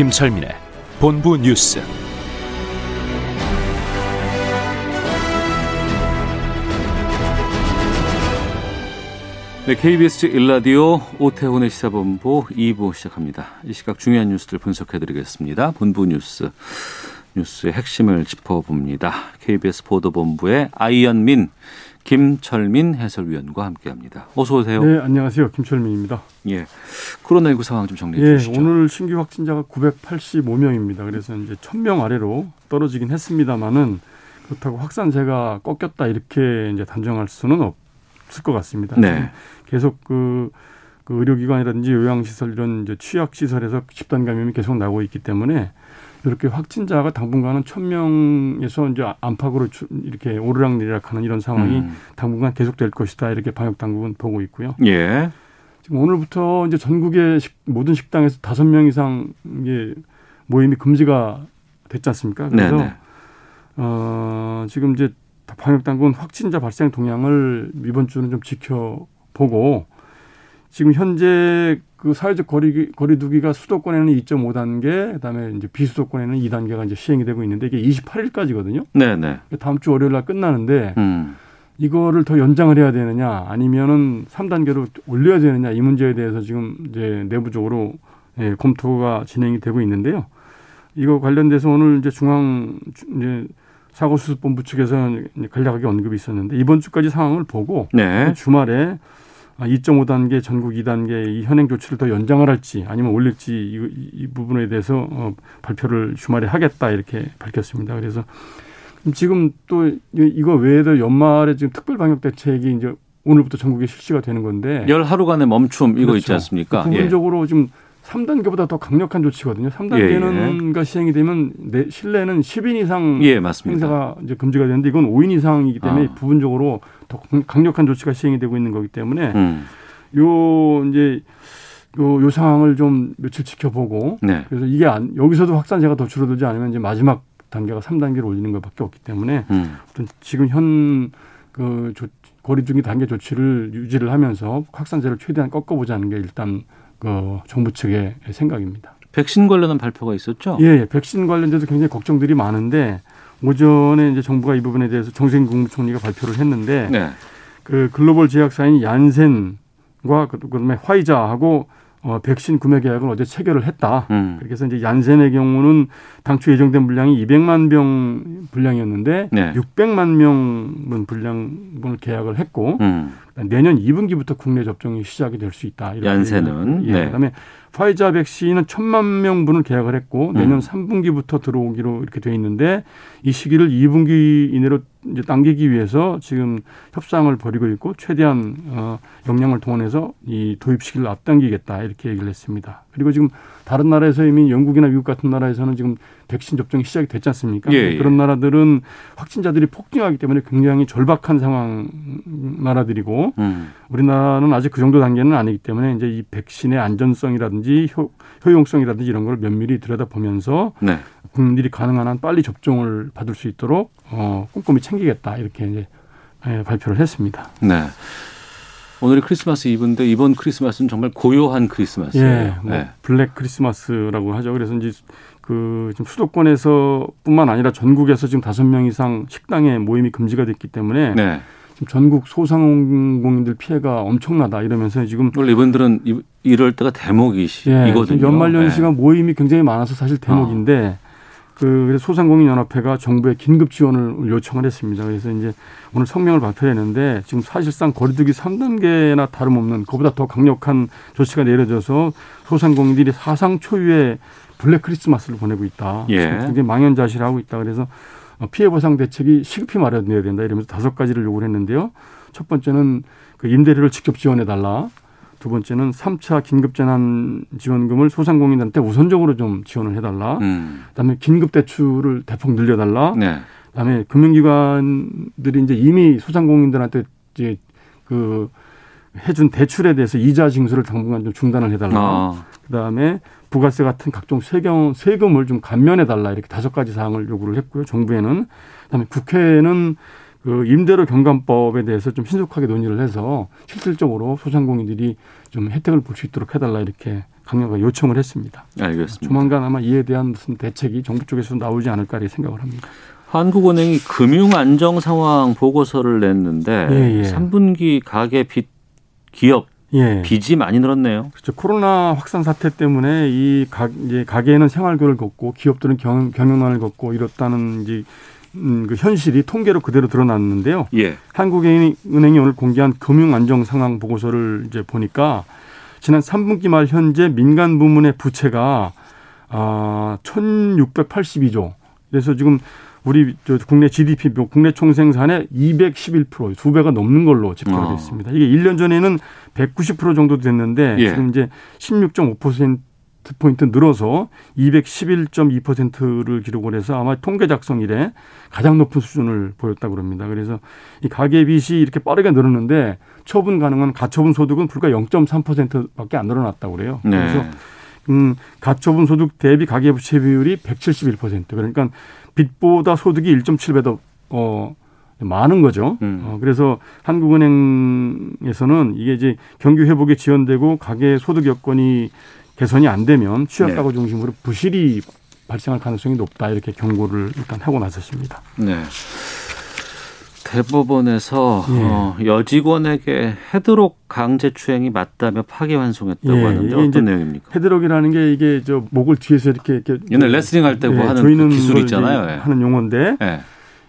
김철민의 본부 뉴스. 네, KBS 일라디오 오태훈의 시사본부 2부 시작합니다. 이 시각 중요한 뉴스들 분석해드리겠습니다. 본부 뉴스, 뉴스의 핵심을 짚어봅니다. KBS 보도본부의 아이언민, 김철민 해설위원과 함께합니다. 어서 오세요. 네, 안녕하세요. 김철민입니다. 예, 코로나19 상황 좀 정리해 예, 주시죠. 오늘 신규 확진자가 985명입니다. 그래서 이제 1000명 아래로 떨어지긴 했습니다만은 그렇다고 확산세가 꺾였다 이렇게 이제 단정할 수는 없을 것 같습니다. 네. 계속 그, 그 의료기관이라든지 요양시설 이런 이제 취약시설에서 집단 감염이 계속 나고 있기 때문에 이렇게 확진자가 당분간은 1000명에서 이제 안팎으로 주- 이렇게 오르락내리락 하는 이런 상황이 음. 당분간 계속될 것이다 이렇게 방역 당국은 보고 있고요. 예, 지금 오늘부터 이제 전국의 식- 모든 식당에서 다섯 명 이상 이게 모임이 금지가 됐지 않습니까? 그래서 네네. 어, 지금 이제 방역 당국은 확진자 발생 동향을 이번 주는 좀 지켜보고 지금 현재 그 사회적 거리 거리두기가 수도권에는 2.5 단계, 그다음에 이제 비수도권에는 2 단계가 이제 시행이 되고 있는데 이게 28일까지거든요. 네네. 다음 주 월요일 날 끝나는데 음, 이거를 더 연장을 해야 되느냐 아니면은 3 단계로 올려야 되느냐 이 문제에 대해서 지금 이제 내부적으로 예, 검토가 진행이 되고 있는데요. 이거 관련돼서 오늘 이제 중앙 주- 이제 사고수습본부 측에서 간략하게 언급이 있었는데 이번 주까지 상황을 보고 네. 주말에 2.5단계 전국 2단계 이 현행 조치를 더 연장을 할지 아니면 올릴지 이, 이 부분에 대해서 어, 발표를 주말에 하겠다 이렇게 밝혔습니다. 그래서 지금 또 이- 이거 외에도 연말에 지금 특별 방역 대책이 이제 오늘부터 전국에 실시가 되는 건데 열 하루간의 멈춤 이거 있지 그렇죠. 않습니까? 예. 부분적으로 지금 3단계보다 더 강력한 조치거든요. 3단계는가 시행이 되면 내 실내는 10인 이상 예, 맞습니다. 행사가 이제 금지가 되는데 이건 5인 이상이기 때문에 아. 부분적으로 더 강력한 조치가 시행이 되고 있는 거기 때문에 음, 요 이제 요, 요 상황을 좀 며칠 지켜보고 네. 그래서 이게 안, 여기서도 확산세가 더 줄어들지 않으면 이제 마지막 단계가 3단계로 올리는 것밖에 없기 때문에 음, 지금 현그 거리 두기 단계 조치를 유지를 하면서 확산세를 최대한 꺾어보자는 게 일단 그 정부 측의 생각입니다. 백신 관련한 발표가 있었죠? 예, 예, 백신 관련돼서 굉장히 걱정들이 많은데 오전에 이제 정부가 이 부분에 대해서 정세균 국무총리가 발표를 했는데 네. 그 글로벌 제약사인 얀센과 그- 그다음에 화이자하고 어, 백신 구매 계약을 어제 체결을 했다. 음, 그래서 이제 얀센의 경우는 당초 예정된 분량이 200만 병 분량이었는데 네. 600만 명분 분량분을 계약을 했고 음, 내년 2분기부터 국내 접종이 시작이 될 수 있다. 이렇게 얀센은, 예, 네. 그다음에 화이자 백신은 천만 명분을 계약을 했고 내년 음. 3분기부터 들어오기로 이렇게 돼 있는데 이 시기를 2분기 이내로 이제 당기기 위해서 지금 협상을 벌이고 있고 최대한 어, 역량을 동원해서 이 도입 시기를 앞당기겠다 이렇게 얘기를 했습니다. 그리고 지금 다른 나라에서 이미 영국이나 미국 같은 나라에서는 지금 백신 접종이 시작이 됐지 않습니까? 예, 예. 그런 나라들은 확진자들이 폭증하기 때문에 굉장히 절박한 상황 나라들이고 음, 우리나라는 아직 그 정도 단계는 아니기 때문에 이제 이 백신의 안전성이라든지 효, 효용성이라든지 이런 걸 면밀히 들여다보면서 네. 국민들이 가능한 한 빨리 접종을 받을 수 있도록 어, 꼼꼼히 챙기겠다 이렇게 이제 예, 발표를 했습니다. 네. 오늘이 크리스마스 이브인데 이번 크리스마스는 정말 고요한 크리스마스예요. 예, 뭐 네. 블랙 크리스마스라고 하죠. 그래서 이제 그 지금 수도권에서뿐만 아니라 전국에서 지금 다섯 명 이상 식당에 모임이 금지가 됐기 때문에 네. 지금 전국 소상공인들 피해가 엄청나다 이러면서 지금 원래 이분들은 이- 이럴 때가 대목이시거든요. 예, 지금 연말 연시가 네. 모임이 굉장히 많아서 사실 대목인데 그 그래서 소상공인 연합회가 정부에 긴급 지원을 요청을 했습니다. 그래서 이제 오늘 성명을 발표했는데 지금 사실상 거리두기 3단계나 다름없는 그보다 더 강력한 조치가 내려져서 소상공인들이 사상 초유의 블랙 크리스마스를 보내고 있다. 예. 굉장히 망연자실하고 있다. 그래서 어, 피해 보상 대책이 시급히 마련돼야 된다 이러면서 다섯 가지를 요구를 했는데요. 첫 번째는 그 임대료를 직접 지원해 달라. 두 번째는 3차 긴급재난지원금을 소상공인한테 우선적으로 좀 지원을 해달라. 음. 그다음에 긴급대출을 대폭 늘려달라. 네. 그다음에 금융기관들이 이제 이미 소상공인들한테 이제 그 해준 대출에 대해서 이자 징수를 당분간 좀 중단을 해달라. 아. 그다음에 부가세 같은 각종 세경 세금을 좀 감면해 달라 이렇게 다섯 가지 사항을 요구를 했고요. 정부에는 그다음에 국회는 그 임대료 경감법에 대해서 좀 신속하게 논의를 해서 실질적으로 소상공인들이 좀 혜택을 볼 수 있도록 해달라 이렇게 강력하게 요청을 했습니다. 알겠습니다. 조만간 아마 이에 대한 무슨 대책이 정부 쪽에서 나오지 않을까 이렇게 생각을 합니다. 한국은행이 금융 안정 상황 보고서를 냈는데 예, 예. 3분기 가계 빚 기업 예. 빚이 많이 늘었네요. 그렇죠. 코로나 확산 사태 때문에 이 가, 이제 가게는 생활고를 겪고 기업들은 경, 경영난을 겪고 이렇다는 이제 음, 그 현실이 통계로 그대로 드러났는데요. 예. 한국은행이 오늘 공개한 금융 안정 상황 보고서를 이제 보니까 지난 3분기 말 현재 민간 부문의 부채가 아 1,682조. 그래서 지금 우리 저 국내 GDP 뭐 국내 총생산의 211%두 배가 넘는 걸로 집계가 어. 됐습니다. 이게 1년 전에는 190% 정도 됐는데 예. 지금 이제 16.5% 포인트 늘어서 211.2%를 기록을 해서 아마 통계 작성 이래 가장 높은 수준을 보였다고 그럽니다. 그래서 이 가계 빚이 이렇게 빠르게 늘었는데 처분 가능한 가처분 소득은 불과 0.3%밖에 안 늘어났다고 그래요. 네. 그래서 음, 가처분 소득 대비 가계 부채 비율이 171% 그러니까 빚보다 소득이 1.7배 더 어, 많은 거죠. 음. 어, 그래서 한국은행에서는 이게 이제 경기 회복에 지연되고 가계 소득 여건이 개선이 안 되면 취약 네. 가구 중심으로 부실이 발생할 가능성이 높다 이렇게 경고를 일단 하고 나섰습니다. 네. 대법원에서 예. 어, 여직원에게 헤드록 강제 추행이 맞다며 파기환송했다고 예, 하는데 어떤 내용입니까? 헤드록이라는 게 이게 저 목을 뒤에서 이렇게 이렇게 옛날 레슬링 할때뭐 하는 그 기술 걸 있잖아요. 예. 하는 용어인데 예.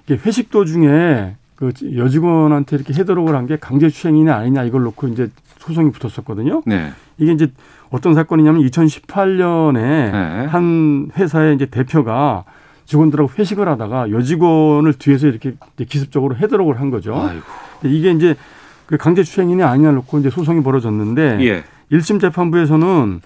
이게 회식 도중에 그 여직원한테 이렇게 헤드록을 한 게 강제 추행이냐 아니냐 이걸 놓고 이제 소송이 붙었었거든요. 네. 이게 이제 어떤 사건이냐면 2018년에 네. 한 회사의 이제 대표가 직원들하고 회식을 하다가 여직원을 뒤에서 이렇게 기습적으로 헤드록을 한 거죠. 아이고. 이게 이제 그 강제 추행이냐 아니냐 놓고 이제 소송이 벌어졌는데 예. 일 1심 재판부에서는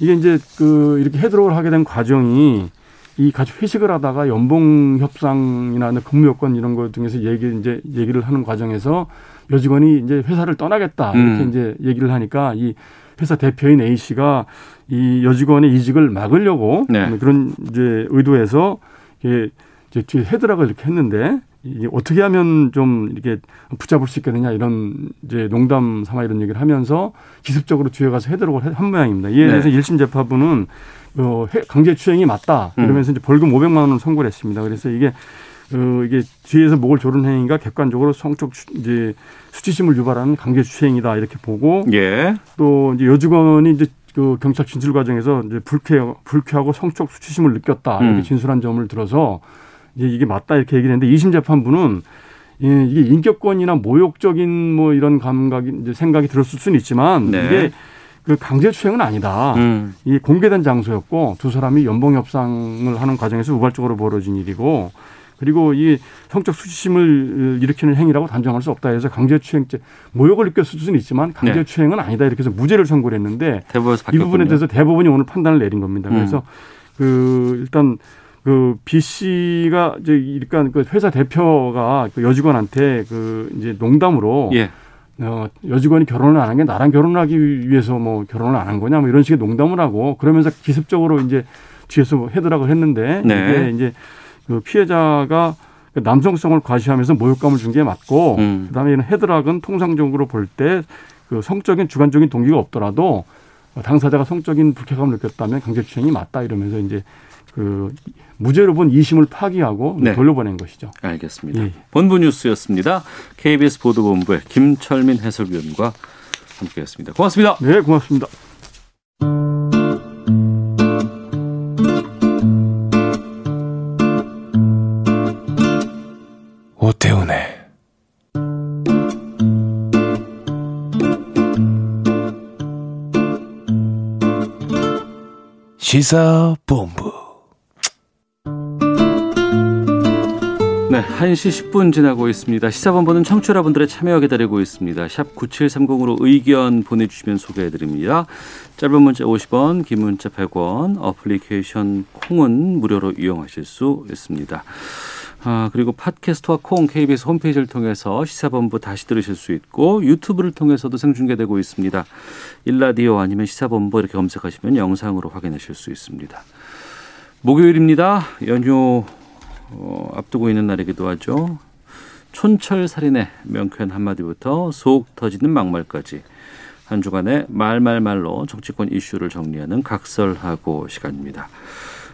이게 이제 그 이렇게 헤드록을 하게 된 과정이 이 같이 회식을 하다가 연봉 협상이나 근무 요건 이런 거 등에서 얘기 이제 얘기를 하는 과정에서 여직원이 이제 회사를 떠나겠다 이렇게 음. 이제 얘기를 하니까 이 회사 대표인 A 씨가 이 여직원의 이직을 막으려고 네. 그런 이제 의도에서 이게 이제 뒤에 헤드락을 이렇게 했는데 이게 어떻게 하면 좀 이렇게 붙잡을 수 있겠느냐 이런 이제 농담 삼아 이런 얘기를 하면서 기습적으로 뒤에 가서 헤드락을 한 모양입니다. 이에 대해서 네. 일 1심 재판부는 어, 해- 강제추행이 맞다 음. 이러면서 이제 벌금 500만 원을 선고를 했습니다. 그래서 이게 어, 이게 뒤에서 목을 조른 행위가 객관적으로 성적 수- 이제 수치심을 유발하는 강제 추행이다 이렇게 보고 예. 또 이제 여직원이 이제 그 경찰 진술 과정에서 이제 불쾌 불쾌하고 성적 수치심을 느꼈다 이렇게 음. 진술한 점을 들어서 이제 이게 맞다 이렇게 얘기를 했는데 2심 재판부는 예, 이게 인격권이나 모욕적인 뭐 이런 감각이 이제 생각이 들었을 수는 있지만 네. 이게 그 강제추행은 아니다. 음. 이 공개된 장소였고 두 사람이 연봉 협상을 하는 과정에서 우발적으로 벌어진 일이고 그리고 이 성적 수치심을 일으키는 행위라고 단정할 수 없다 해서 강제추행죄 모욕을 느꼈을 수는 있지만 강제추행은 아니다 이렇게 해서 무죄를 선고를 했는데 이. 부분에 대해서 대법원이 오늘 판단을 내린 겁니다. 음. 그래서 그 일단 그 B 씨가 이제 그러니까 그 회사 대표가 그 여직원한테 그 이제 농담으로 예. 어, 여직원이 결혼을 안 한 게 나랑 결혼하기 위해서 뭐 결혼을 안 한 거냐 뭐 이런 식의 농담을 하고 그러면서 기습적으로 이제 뒤에서 뭐 헤드락을 했는데 네. 이게 이제 그 피해자가 그 남성성을 과시하면서 모욕감을 준 게 맞고 음. 그다음에 이런 헤드락은 통상적으로 볼 때 그 성적인 주관적인 동기가 없더라도 당사자가 성적인 불쾌감을 느꼈다면 강제추행이 맞다 이러면서 이제 그 무죄로 본 2심을 파기하고 네. 돌려보낸 것이죠. 알겠습니다. 예, 예. 본부 뉴스였습니다. KBS 보도본부의 김철민 해설위원과 함께했습니다. 고맙습니다. 네, 고맙습니다. 오태훈의 시사본부 네, 1시 10분 지나고 있습니다. 시사본부는 청취자분들의 참여 기다리고 있습니다. 샵 9730으로 의견 보내주시면 소개해드립니다. 짧은 문자 50원, 긴 문자 100원, 어플리케이션 콩은 무료로 이용하실 수 있습니다. 아, 그리고 팟캐스트와 콩 KBS 홈페이지를 통해서 시사본부 다시 들으실 수 있고 유튜브를 통해서도 생중계되고 있습니다. 일라디오 아니면 시사본부 이렇게 검색하시면 영상으로 확인하실 수 있습니다. 목요일입니다. 연휴 어, 앞두고 있는 날이기도 하죠. 촌철 살인의 명쾌한 한마디부터 속 터지는 막말까지 한 주간의 말말말로 정치권 이슈를 정리하는 각설하고 시간입니다.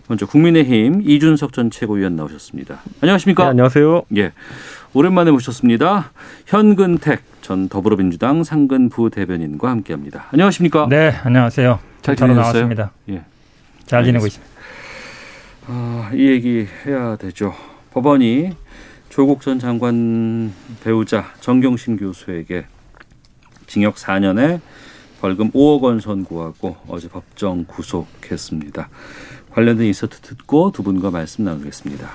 먼저 국민의힘 이준석 전 최고위원 나오셨습니다. 안녕하십니까? 네, 안녕하세요. 예. 오랜만에 모셨습니다. 현근택 전 더불어민주당 상근 부 대변인과 함께합니다. 안녕하십니까? 네, 안녕하세요. 잘? 나왔습니다. 예. 잘 지내고 있습니다. 아, 이 얘기 해야 되죠. 법원이 조국 전 장관 배우자 정경심 교수에게 징역 4년에 벌금 5억 원 선고하고 어제 법정 구속했습니다. 관련된 인서트 듣고 두 분과 말씀 나누겠습니다.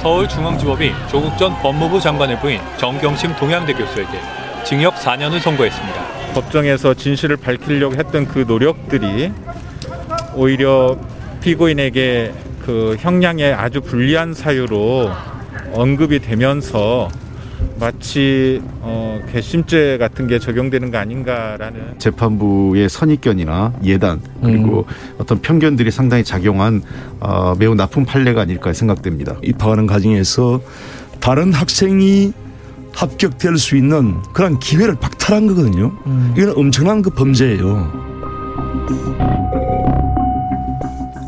서울중앙지법이 조국 전 법무부 장관의 부인 정경심 동양대 교수에게 징역 4년을 선고했습니다. 법정에서 진실을 밝히려고 했던 그 노력들이 오히려 피고인에게 그 형량에 아주 불리한 사유로 언급이 되면서 마치 어, 괘씸죄 같은 게 적용되는 거 아닌가라는 재판부의 선입견이나 예단 그리고 어떤 편견들이 상당히 작용한 어, 매우 나쁜 판례가 아닐까 생각됩니다. 입학하는 과정에서 다른 학생이 합격될 수 있는 그런 기회를 박탈한 거거든요. 이건 엄청난 그 범죄예요.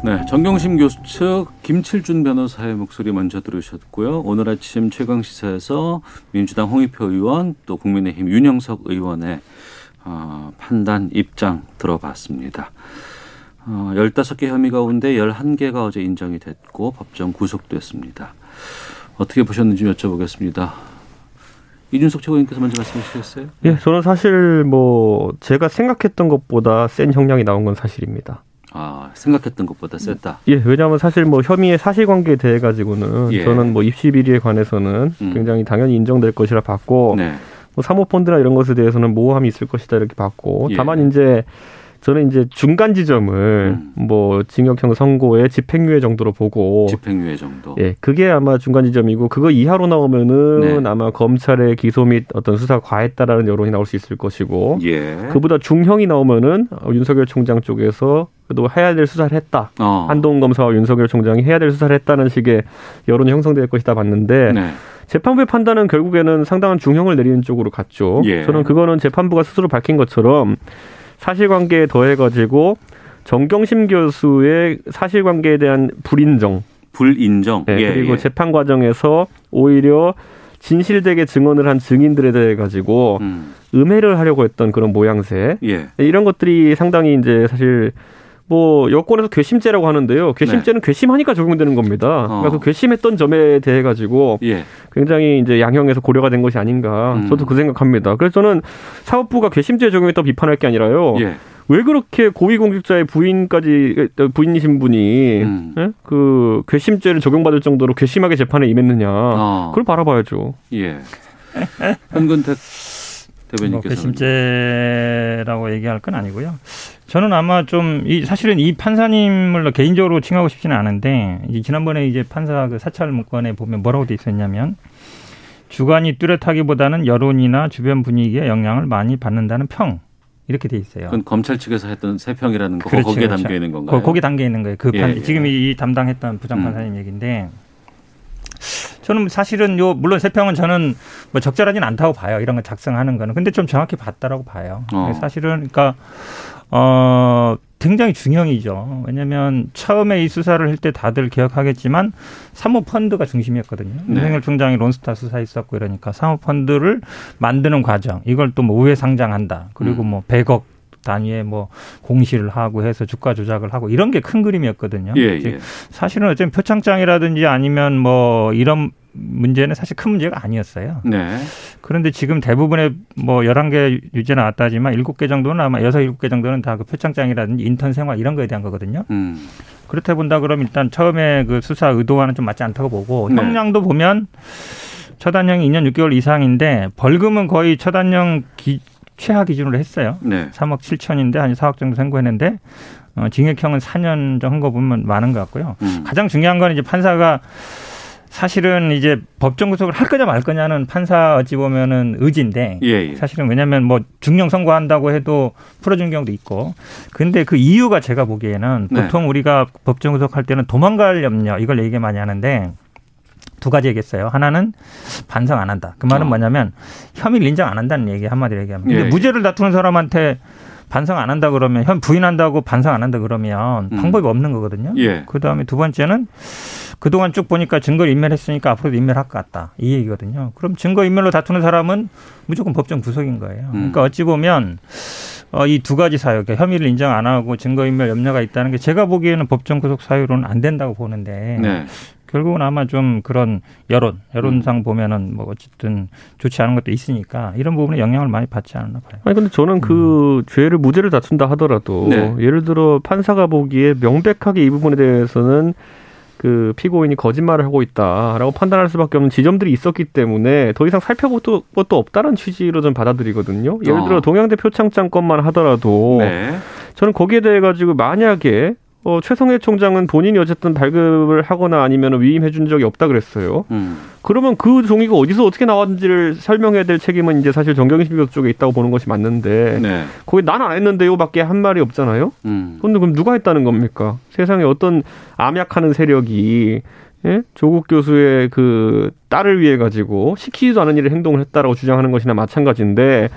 네, 정경심 교수 측 김칠준 변호사의 목소리 먼저 들으셨고요. 오늘 아침 최강 시사에서 민주당 홍익표 의원 또 국민의힘 윤영석 의원의 어, 판단 입장 들어봤습니다. 어, 15개 혐의 가운데 11개가 어제 인정이 됐고 법정 구속됐습니다. 어떻게 보셨는지 여쭤보겠습니다. 이준석 최고위원께서 먼저 말씀해 주시겠어요? 예, 저는 사실 뭐 제가 생각했던 것보다 센 형량이 나온 건 사실입니다. 아, 생각했던 것보다 셌다. 예, 왜냐하면 사실 뭐 혐의의 사실관계에 대해 가지고는 예. 저는 뭐 입시 비리에 관해서는 음. 굉장히 당연히 인정될 것이라 봤고 네. 뭐 사모펀드나 이런 것에 대해서는 모호함이 있을 것이다 이렇게 봤고 예. 다만 이제 저는 이제 중간 지점을 음. 뭐 징역형 선고의 집행유예 정도로 보고 집행유예 정도. 예, 그게 아마 중간 지점이고 그거 이하로 나오면은 네. 아마 검찰의 기소 및 어떤 수사 과했다라는 여론이 나올 수 있을 것이고 예. 그보다 중형이 나오면은 어, 윤석열 총장 쪽에서 그래도 해야 될 수사를 했다. 어. 한동훈 검사와 윤석열 총장이 해야 될 수사를 했다는 식의 여론이 형성될 것이다 봤는데 네. 재판부의 판단은 결국에는 상당한 중형을 내리는 쪽으로 갔죠. 예. 저는 그거는 재판부가 스스로 밝힌 것처럼 사실관계에 더해가지고 정경심 교수의 사실관계에 대한 불인정, 불인정. 예, 예, 그리고 예. 재판 과정에서 오히려 진실되게 증언을 한 증인들에 대해 가지고 음. 음해를 하려고 했던 그런 모양새 예. 이런 것들이 상당히 이제 사실 뭐 여권에서 괘씸죄라고 하는데요. 괘씸죄는 괘씸하니까 적용되는 겁니다. 네. 어. 그래서 괘씸했던 점에 대해 가지고 예. 굉장히 이제 양형에서 고려가 된 것이 아닌가. 음. 저도 그 생각합니다. 그래서 저는 사법부가 괘씸죄 적용했다고 비판할 게 아니라요. 예. 왜 그렇게 고위공직자의 부인까지 부인이신 분이 음. 예? 그 괘씸죄를 적용받을 정도로 괘씸하게 재판에 임했느냐. 어. 그걸 바라봐야죠. 예. 현근택 뭐 대변인께서는 괘씸죄라고 얘기할 건 아니고요. 저는 아마 좀 이 사실은 이 판사님을 개인적으로 칭하고 싶지는 않은데 이 지난번에 이제 판사 그 사찰 문건에 보면 뭐라고 돼 있었냐면 주관이 뚜렷하기보다는 여론이나 주변 분위기에 영향을 많이 받는다는 평 이렇게 돼 있어요. 그건 검찰 측에서 했던 세 평이라는 거 그렇죠, 거기에 그렇죠. 담겨 있는 건가요? 거- 거기 담겨 있는 거예요. 그 예, 판, 예. 지금 이 담당했던 부장 판사님 얘기인데 저는 사실은 요 물론 세평은 저는 뭐 적절하진 않다고 봐요. 이런 거 작성하는 거는. 근데 좀 정확히 봤다라고 봐요. 어. 사실은 그러니까 어 굉장히 중형이죠. 왜냐하면 처음에 이 수사를 할 때 다들 기억하겠지만 사모펀드가 중심이었거든요. 네. 윤석열 총장이 론스타 수사 있었고 이러니까 사모펀드를 만드는 과정 이걸 또 뭐 우회 상장한다. 그리고 음. 뭐 100억 단위의 뭐 공시를 하고 해서 주가 조작을 하고 이런 게 큰 그림이었거든요. 예, 예. 사실은 어쨌든 표창장이라든지 아니면 뭐 이런 문제는 사실 큰 문제가 아니었어요. 네. 그런데 지금 대부분의 뭐 11개 유죄 나왔다 하지만 7개 정도는 아마 6, 7개 정도는 다 그 표창장이라든지 인턴 생활 이런 거에 대한 거거든요. 음. 그렇다 본다 그러면 일단 처음에 그 수사 의도와는 좀 맞지 않다고 보고 네. 형량도 보면 처단형이 2년 6개월 이상인데 벌금은 거의 처단형 기, 최하 기준으로 했어요. 네. 3억 7천인데 한 4억 정도 선고했는데 어, 징역형은 4년 정도 한 거 보면 많은 것 같고요. 음. 가장 중요한 건 이제 판사가 사실은 이제 법정 구속을 할 거냐 말 거냐는 판사 어찌 보면은 의지인데 예, 예. 사실은 왜냐하면 뭐 중형 선고한다고 해도 풀어준 경우도 있고 근데 그 이유가 제가 보기에는 네. 보통 우리가 법정 구속할 때는 도망갈 염려 이걸 얘기 많이 하는데 두 가지 얘기했어요. 하나는 반성 안 한다. 그 말은 어. 뭐냐면 혐의를 인정 안 한다는 얘기 한마디로 얘기하면. 근데 예, 예. 무죄를 다투는 사람한테 반성 안 한다 그러면 현 부인한다고 반성 안 한다 그러면 음. 방법이 없는 거거든요. 예. 그 다음에 두 번째는 그동안 쭉 보니까 증거를 인멸했으니까 앞으로도 인멸할 것 같다. 이 얘기거든요. 그럼 증거 인멸로 다투는 사람은 무조건 법정 구속인 거예요. 음. 그러니까 어찌 보면 어, 이 두 가지 사유, 그러니까 혐의를 인정 안 하고 증거 인멸 염려가 있다는 게 제가 보기에는 법정 구속 사유로는 안 된다고 보는데 네. 결국은 아마 좀 그런 여론, 여론상 보면은 뭐 어쨌든 좋지 않은 것도 있으니까 이런 부분에 영향을 많이 받지 않나 봐요. 아니 근데 저는 그 죄를 무죄를 다툰다 하더라도 네. 예를 들어 판사가 보기에 명백하게 이 부분에 대해서는 그 피고인이 거짓말을 하고 있다라고 판단할 수밖에 없는 지점들이 있었기 때문에 더 이상 살펴볼 것도- 없다는 취지로 좀 받아들이거든요. 예를 들어 어. 동양대 표창장 것만 하더라도 네. 저는 거기에 대해 가지고 만약에 어, 최성해 총장은 본인이 어쨌든 발급을 하거나 아니면 위임해 준 적이 없다 그랬어요. 음. 그러면 그 종이가 어디서 어떻게 나왔는지를 설명해야 될 책임은 이제 사실 정경심 교수 쪽에 있다고 보는 것이 맞는데 네. 거기 난 안 했는데요 밖에 한 말이 없잖아요. 음. 근데 그럼 누가 했다는 겁니까? 세상에 어떤 암약하는 세력이 예? 조국 교수의 그 딸을 위해 가지고 시키지도 않은 일을 행동을 했다라고 주장하는 것이나 마찬가지인데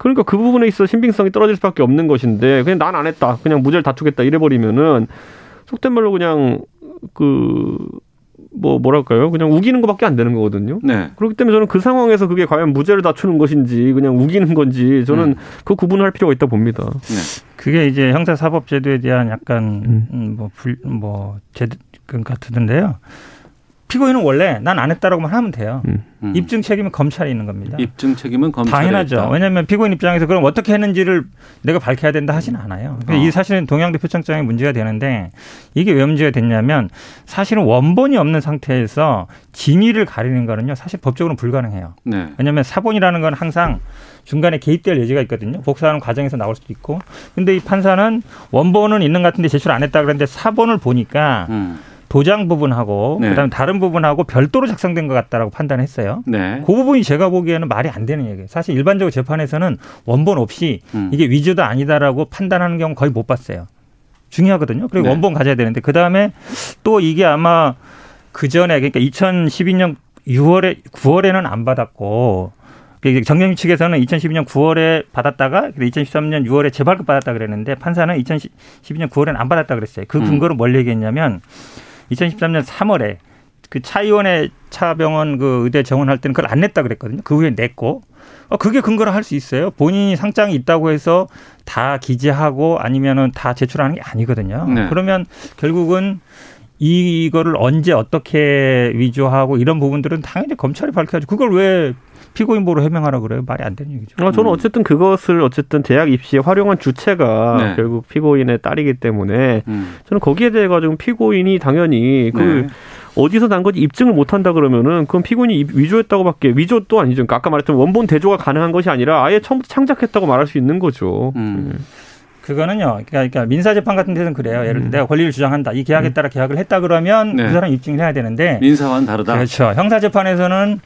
그러니까 그 부분에 있어 신빙성이 떨어질 수밖에 없는 것인데 그냥 난 안 했다 그냥 무죄를 다투겠다 이래버리면은 속된 말로 그냥 그 뭐 뭐랄까요 그냥 우기는 것밖에 안 되는 거거든요. 네. 그렇기 때문에 저는 그 상황에서 그게 과연 무죄를 다투는 것인지 그냥 우기는 건지 저는 그 구분을 할 필요가 있다 봅니다. 그게 이제 형사사법제도에 대한 약간 음, 뭐, 불, 뭐, 제도 그 같은데요. 피고인은 원래 난 안 했다라고만 하면 돼요. 음. 입증 책임은 검찰에 있는 겁니다. 입증 책임은 검찰에 당연하죠. 있다. 왜냐하면 피고인 입장에서 그럼 어떻게 했는지를 내가 밝혀야 된다 하지는 않아요. 근데 어. 이 사실은 동양대 표창장의 문제가 되는데 이게 왜 문제가 됐냐면 사실은 원본이 없는 상태에서 진위를 가리는 거는요 사실 법적으로는 불가능해요. 네. 왜냐하면 사본이라는 건 항상 중간에 개입될 여지가 있거든요. 복사하는 과정에서 나올 수도 있고. 근데 이 판사는 원본은 있는 것 같은데 제출 안 했다 그랬는데 사본을 보니까 음. 도장 부분하고 네. 그다음에 다른 부분하고 별도로 작성된 것 같다라고 판단했어요. 네. 그 부분이 제가 보기에는 말이 안 되는 얘기예요. 사실 일반적으로 재판에서는 원본 없이 음. 이게 위조다 아니다라고 판단하는 경우 거의 못 봤어요. 중요하거든요. 그리고 네. 원본 가져야 되는데 그 다음에 또 이게 아마 그 전에 그러니까 2012년 6월에 9월에는 안 받았고 정경심 측에서는 2012년 9월에 받았다가 2013년 6월에 재발급 받았다 그랬는데 판사는 2012년 9월에는 안 받았다 그랬어요. 그 음. 근거를 뭘 얘기했냐면 2013년 3월에 그 차의원의 차병원 그 의대 정원할 때는 그걸 안 냈다 그랬거든요. 그 후에 냈고 어, 그게 근거로 할수 있어요. 본인이 상장이 있다고 해서 다 기재하고 아니면은 다 제출하는 게 아니거든요. 네. 그러면 결국은 이거를 언제 어떻게 위조하고 이런 부분들은 당연히 검찰이 밝혀야죠. 그걸 왜 피고인 보로 해명하라 그래요? 말이 안 되는 얘기죠. 아, 저는 어쨌든 그것을 어쨌든 대학 입시에 활용한 주체가 네. 결국 피고인의 딸이기 때문에 음. 저는 거기에 대해 가지고 피고인이 당연히 그 네. 어디서 난 건지 입증을 못 한다 그러면은 그건 피고인이 위조했다고밖에 위조도 아니죠. 그러니까 아까 말했던 원본 대조가 가능한 것이 아니라 아예 처음부터 창작했다고 말할 수 있는 거죠. 음. 예. 그거는요. 그러니까, 그러니까 민사재판 같은 데는 그래요. 예를 들어 내가 권리를 주장한다. 이 계약에 따라 계약을 했다 그러면 네. 그 사람 입증을 해야 되는데 민사와는 다르다. 그렇죠. 형사재판에서는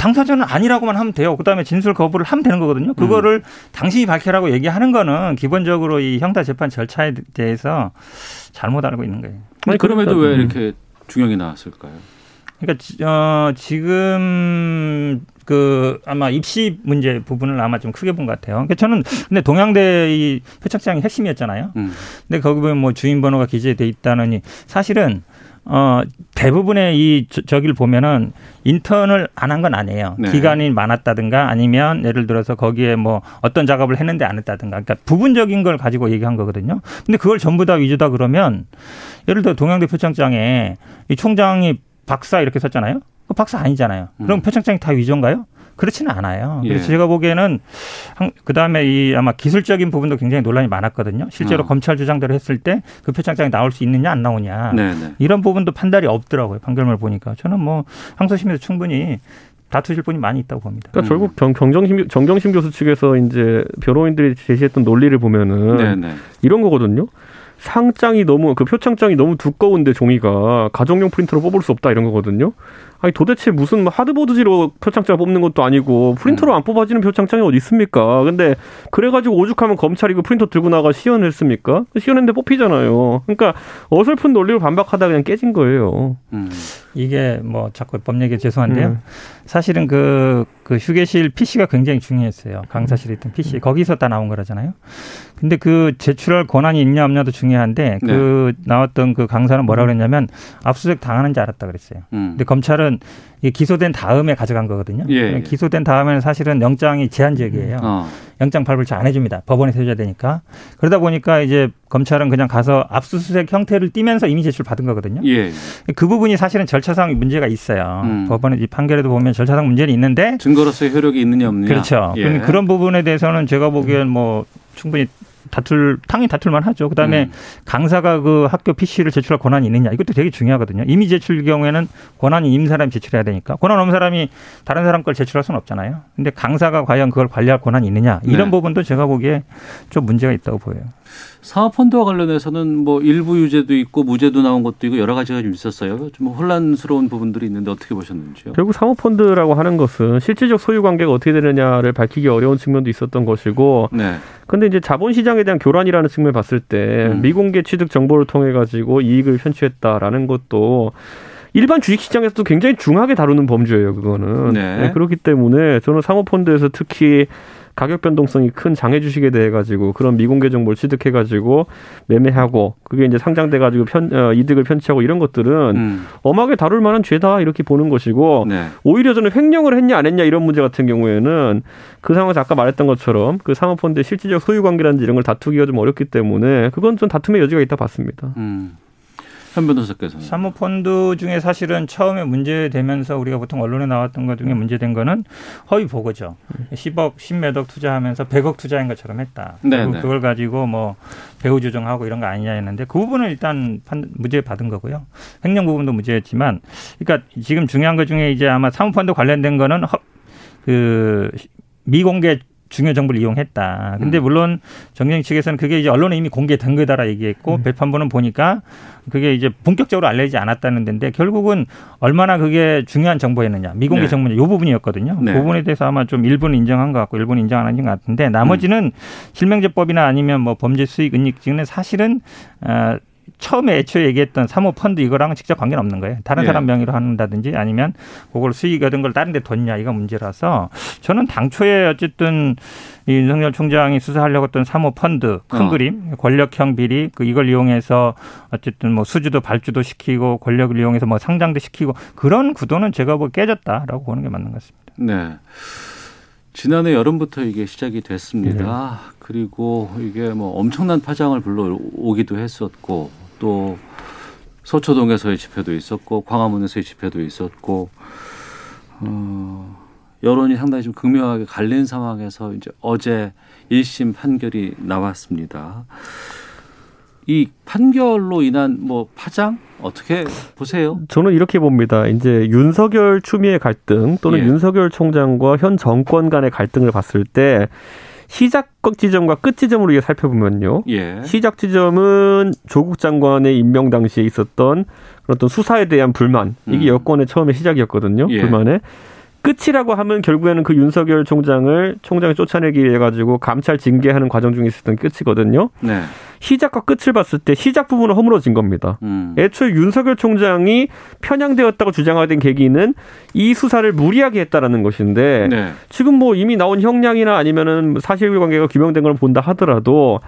당사자는 아니라고만 하면 돼요. 그다음에 진술 거부를 하면 되는 거거든요. 그거를 당신이 밝혀라고 얘기하는 거는 기본적으로 이 형사 재판 절차에 대해서 잘못 알고 있는 거예요. 아니, 그럼에도 왜 음. 이렇게 중형이 나왔을까요? 그러니까 지- 어, 지금 그 아마 입시 문제 부분을 아마 좀 크게 본 것 같아요. 그러니까 저는 근데 동양대 이 표창장이 핵심이었잖아요. 음. 근데 거기 보면 뭐 주인 번호가 기재돼 있다느니 사실은 어 대부분의 이 저- 저기를 보면은 인턴을 안 한 건 아니에요. 네. 기간이 많았다든가 아니면 예를 들어서 거기에 뭐 어떤 작업을 했는데 안 했다든가 그러니까 부분적인 걸 가지고 얘기한 거거든요. 근데 그걸 전부 다 위조다 그러면 예를 들어 동양대 표창장에 이 총장이 박사 이렇게 썼잖아요. 그 박사 아니잖아요. 그럼 표창장이 다 위조인가요? 그렇지는 않아요. 그래서 예. 제가 보기에는 그 다음에 이 아마 기술적인 부분도 굉장히 논란이 많았거든요. 실제로 어. 검찰 주장대로 했을 때 그 표창장이 나올 수 있느냐 안 나오냐 네네. 이런 부분도 판단이 없더라고요. 판결문을 보니까 저는 뭐 항소심에서 충분히 다투실 분이 많이 있다고 봅니다. 그러니까 결국 정, 정정심, 정경심 교수 측에서 이제 변호인들이 제시했던 논리를 보면은 네네. 이런 거거든요. 상장이 너무 그 표창장이 너무 두꺼운데 종이가 가정용 프린터로 뽑을 수 없다 이런 거거든요. 아니 도대체 무슨 뭐 하드보드지로 표창장 뽑는 것도 아니고 프린터로 안 뽑아지는 표창장이 어디 있습니까? 근데 그래가지고 오죽하면 검찰이 그 프린터 들고 나가 시연했습니까? 시연했는데 뽑히잖아요. 그러니까 어설픈 논리를 반박하다 그냥 깨진 거예요. 음. 이게 뭐 자꾸 법 얘기 죄송한데요. 음. 사실은 그, 그 휴게실 PC가 굉장히 중요했어요. 강사실에 있던 PC. 거기서 다 나온 거라잖아요. 근데 그 제출할 권한이 있냐 없냐도 중요한데 그 나왔던 그 강사는 뭐라 그랬냐면 압수수색 당하는 줄 알았다 그랬어요. 음. 근데 검찰은 이게 기소된 다음에 가져간 거거든요. 예, 예. 기소된 다음에는 사실은 영장이 제한적이에요. 어. 영장 발부를 잘 안 해줍니다. 법원에서 해줘야 되니까. 그러다 보니까 이제 검찰은 그냥 가서 압수수색 형태를 띠면서 이미 제출 받은 거거든요. 예. 그 부분이 사실은 절차상 문제가 있어요. 음. 법원의 이 판결에도 보면 절차상 문제는 있는데 증거로서의 효력이 있느냐 없느냐. 그렇죠. 예. 그런 부분에 대해서는 제가 보기엔 뭐 충분히 다툴 당연히 다툴만 하죠. 그다음에 음. 강사가 그 학교 PC를 제출할 권한이 있느냐 이것도 되게 중요하거든요. 이미 제출 경우에는 권한이 있는 사람이 제출해야 되니까 권한 없는 사람이 다른 사람 걸 제출할 수는 없잖아요. 근데 강사가 과연 그걸 관리할 권한이 있느냐 이런 네. 부분도 제가 보기에 좀 문제가 있다고 보여요. 사업펀드와 관련해서는 뭐 일부 유죄도 있고 무죄도 나온 것도 있고 여러 가지가 좀 있었어요. 좀 혼란스러운 부분들이 있는데 어떻게 보셨는지요? 결국 사모펀드라고 하는 것은 실질적 소유 관계가 어떻게 되느냐를 밝히기 어려운 측면도 있었던 것이고 네. 근데 이제 자본시장에 대한 교란이라는 측면을 봤을 때 음. 미공개 취득 정보를 통해 가지고 이익을 편취했다라는 것도 일반 주식시장에서도 굉장히 중하게 다루는 범죄예요, 그거는. 네. 그렇기 때문에 저는 사모펀드에서 특히 가격 변동성이 큰 장애 주식에 대해 가지고 그런 미공개 정보를 취득해 가지고 매매하고 그게 이제 상장돼 가지고 편 어, 이득을 편취하고 이런 것들은 음. 엄하게 다룰 만한 죄다 이렇게 보는 것이고 네. 오히려 저는 횡령을 했냐 안 했냐 이런 문제 같은 경우에는 그 상황에서 아까 말했던 것처럼 그 사모펀드의 실질적 소유 관계라든지 이런 걸 다투기가 좀 어렵기 때문에 그건 좀 다툼의 여지가 있다 봤습니다. 음. 현 변호사께서는 사모펀드 중에 사실은 처음에 문제되면서 우리가 보통 언론에 나왔던 것 중에 문제된 거는 허위 보고죠. 10억, 10몇억 투자하면서 100억 투자한 것처럼 했다. 네, 그리고 네. 그걸 가지고 뭐 배후 조정하고 이런 거 아니냐 했는데 그 부분은 일단 판, 무죄 받은 거고요. 횡령 부분도 무죄였지만 그러니까 지금 중요한 것 중에 이제 아마 사모펀드 관련된 거는 허, 그 미공개 중요 정보를 이용했다. 근데 음. 물론 정경 측에서는 그게 이제 언론에 이미 공개된 거다라 얘기했고 음. 재판부는 보니까 그게 이제 본격적으로 알려지지 않았다는 데인데 결국은 얼마나 그게 중요한 정보였느냐 미공개 네. 정보냐 이 부분이었거든요. 네. 그 부분에 대해서 아마 좀 일부는 인정한 것 같고 일부는 인정 안 한 것 같은데 나머지는 실명제법이나 아니면 뭐 범죄 수익 은닉증은 사실은 어, 처음에 애초에 얘기했던 사모펀드 이거랑은 직접 관계는 없는 거예요. 다른 예. 사람 명의로 한다든지 아니면 그걸 수익 얻은 걸 다른 데 뒀냐 이가 문제라서 저는 당초에 어쨌든 이 윤석열 총장이 수사하려고 했던 사모펀드 큰 어. 그림 권력형 비리 그 이걸 이용해서 어쨌든 뭐 수주도 발주도 시키고 권력을 이용해서 뭐 상장도 시키고 그런 구도는 제가 보기 깨졌다라고 보는 게 맞는 것 같습니다. 네. 지난해 여름부터 이게 시작이 됐습니다. 네. 그리고 이게 뭐 엄청난 파장을 불러오기도 했었고 또 서초동에서의 집회도 있었고 광화문에서의 집회도 있었고 어, 여론이 상당히 좀 극명하게 갈린 상황에서 이제 어제 1심 판결이 나왔습니다. 이 판결로 인한 뭐 파장 어떻게 보세요? 저는 이렇게 봅니다. 이제 윤석열 추미애 갈등 또는 예. 윤석열 총장과 현 정권 간의 갈등을 봤을 때 시작 지점과 끝 지점으로 이게 살펴보면요. 예. 시작 지점은 조국 장관의 임명 당시에 있었던 그런 어떤 수사에 대한 불만. 이게 음. 여권의 처음에 시작이었거든요. 예. 불만에. 끝이라고 하면 결국에는 그 윤석열 총장을 총장이 쫓아내기 위해 가지고 감찰 징계하는 과정 중에 있었던 끝이거든요. 네. 시작과 끝을 봤을 때 시작 부분은 허물어진 겁니다. 음. 애초에 윤석열 총장이 편향되었다고 주장하게 된 계기는 이 수사를 무리하게 했다라는 것인데 네. 지금 뭐 이미 나온 형량이나 아니면은 사실관계가 규명된 걸 본다 하더라도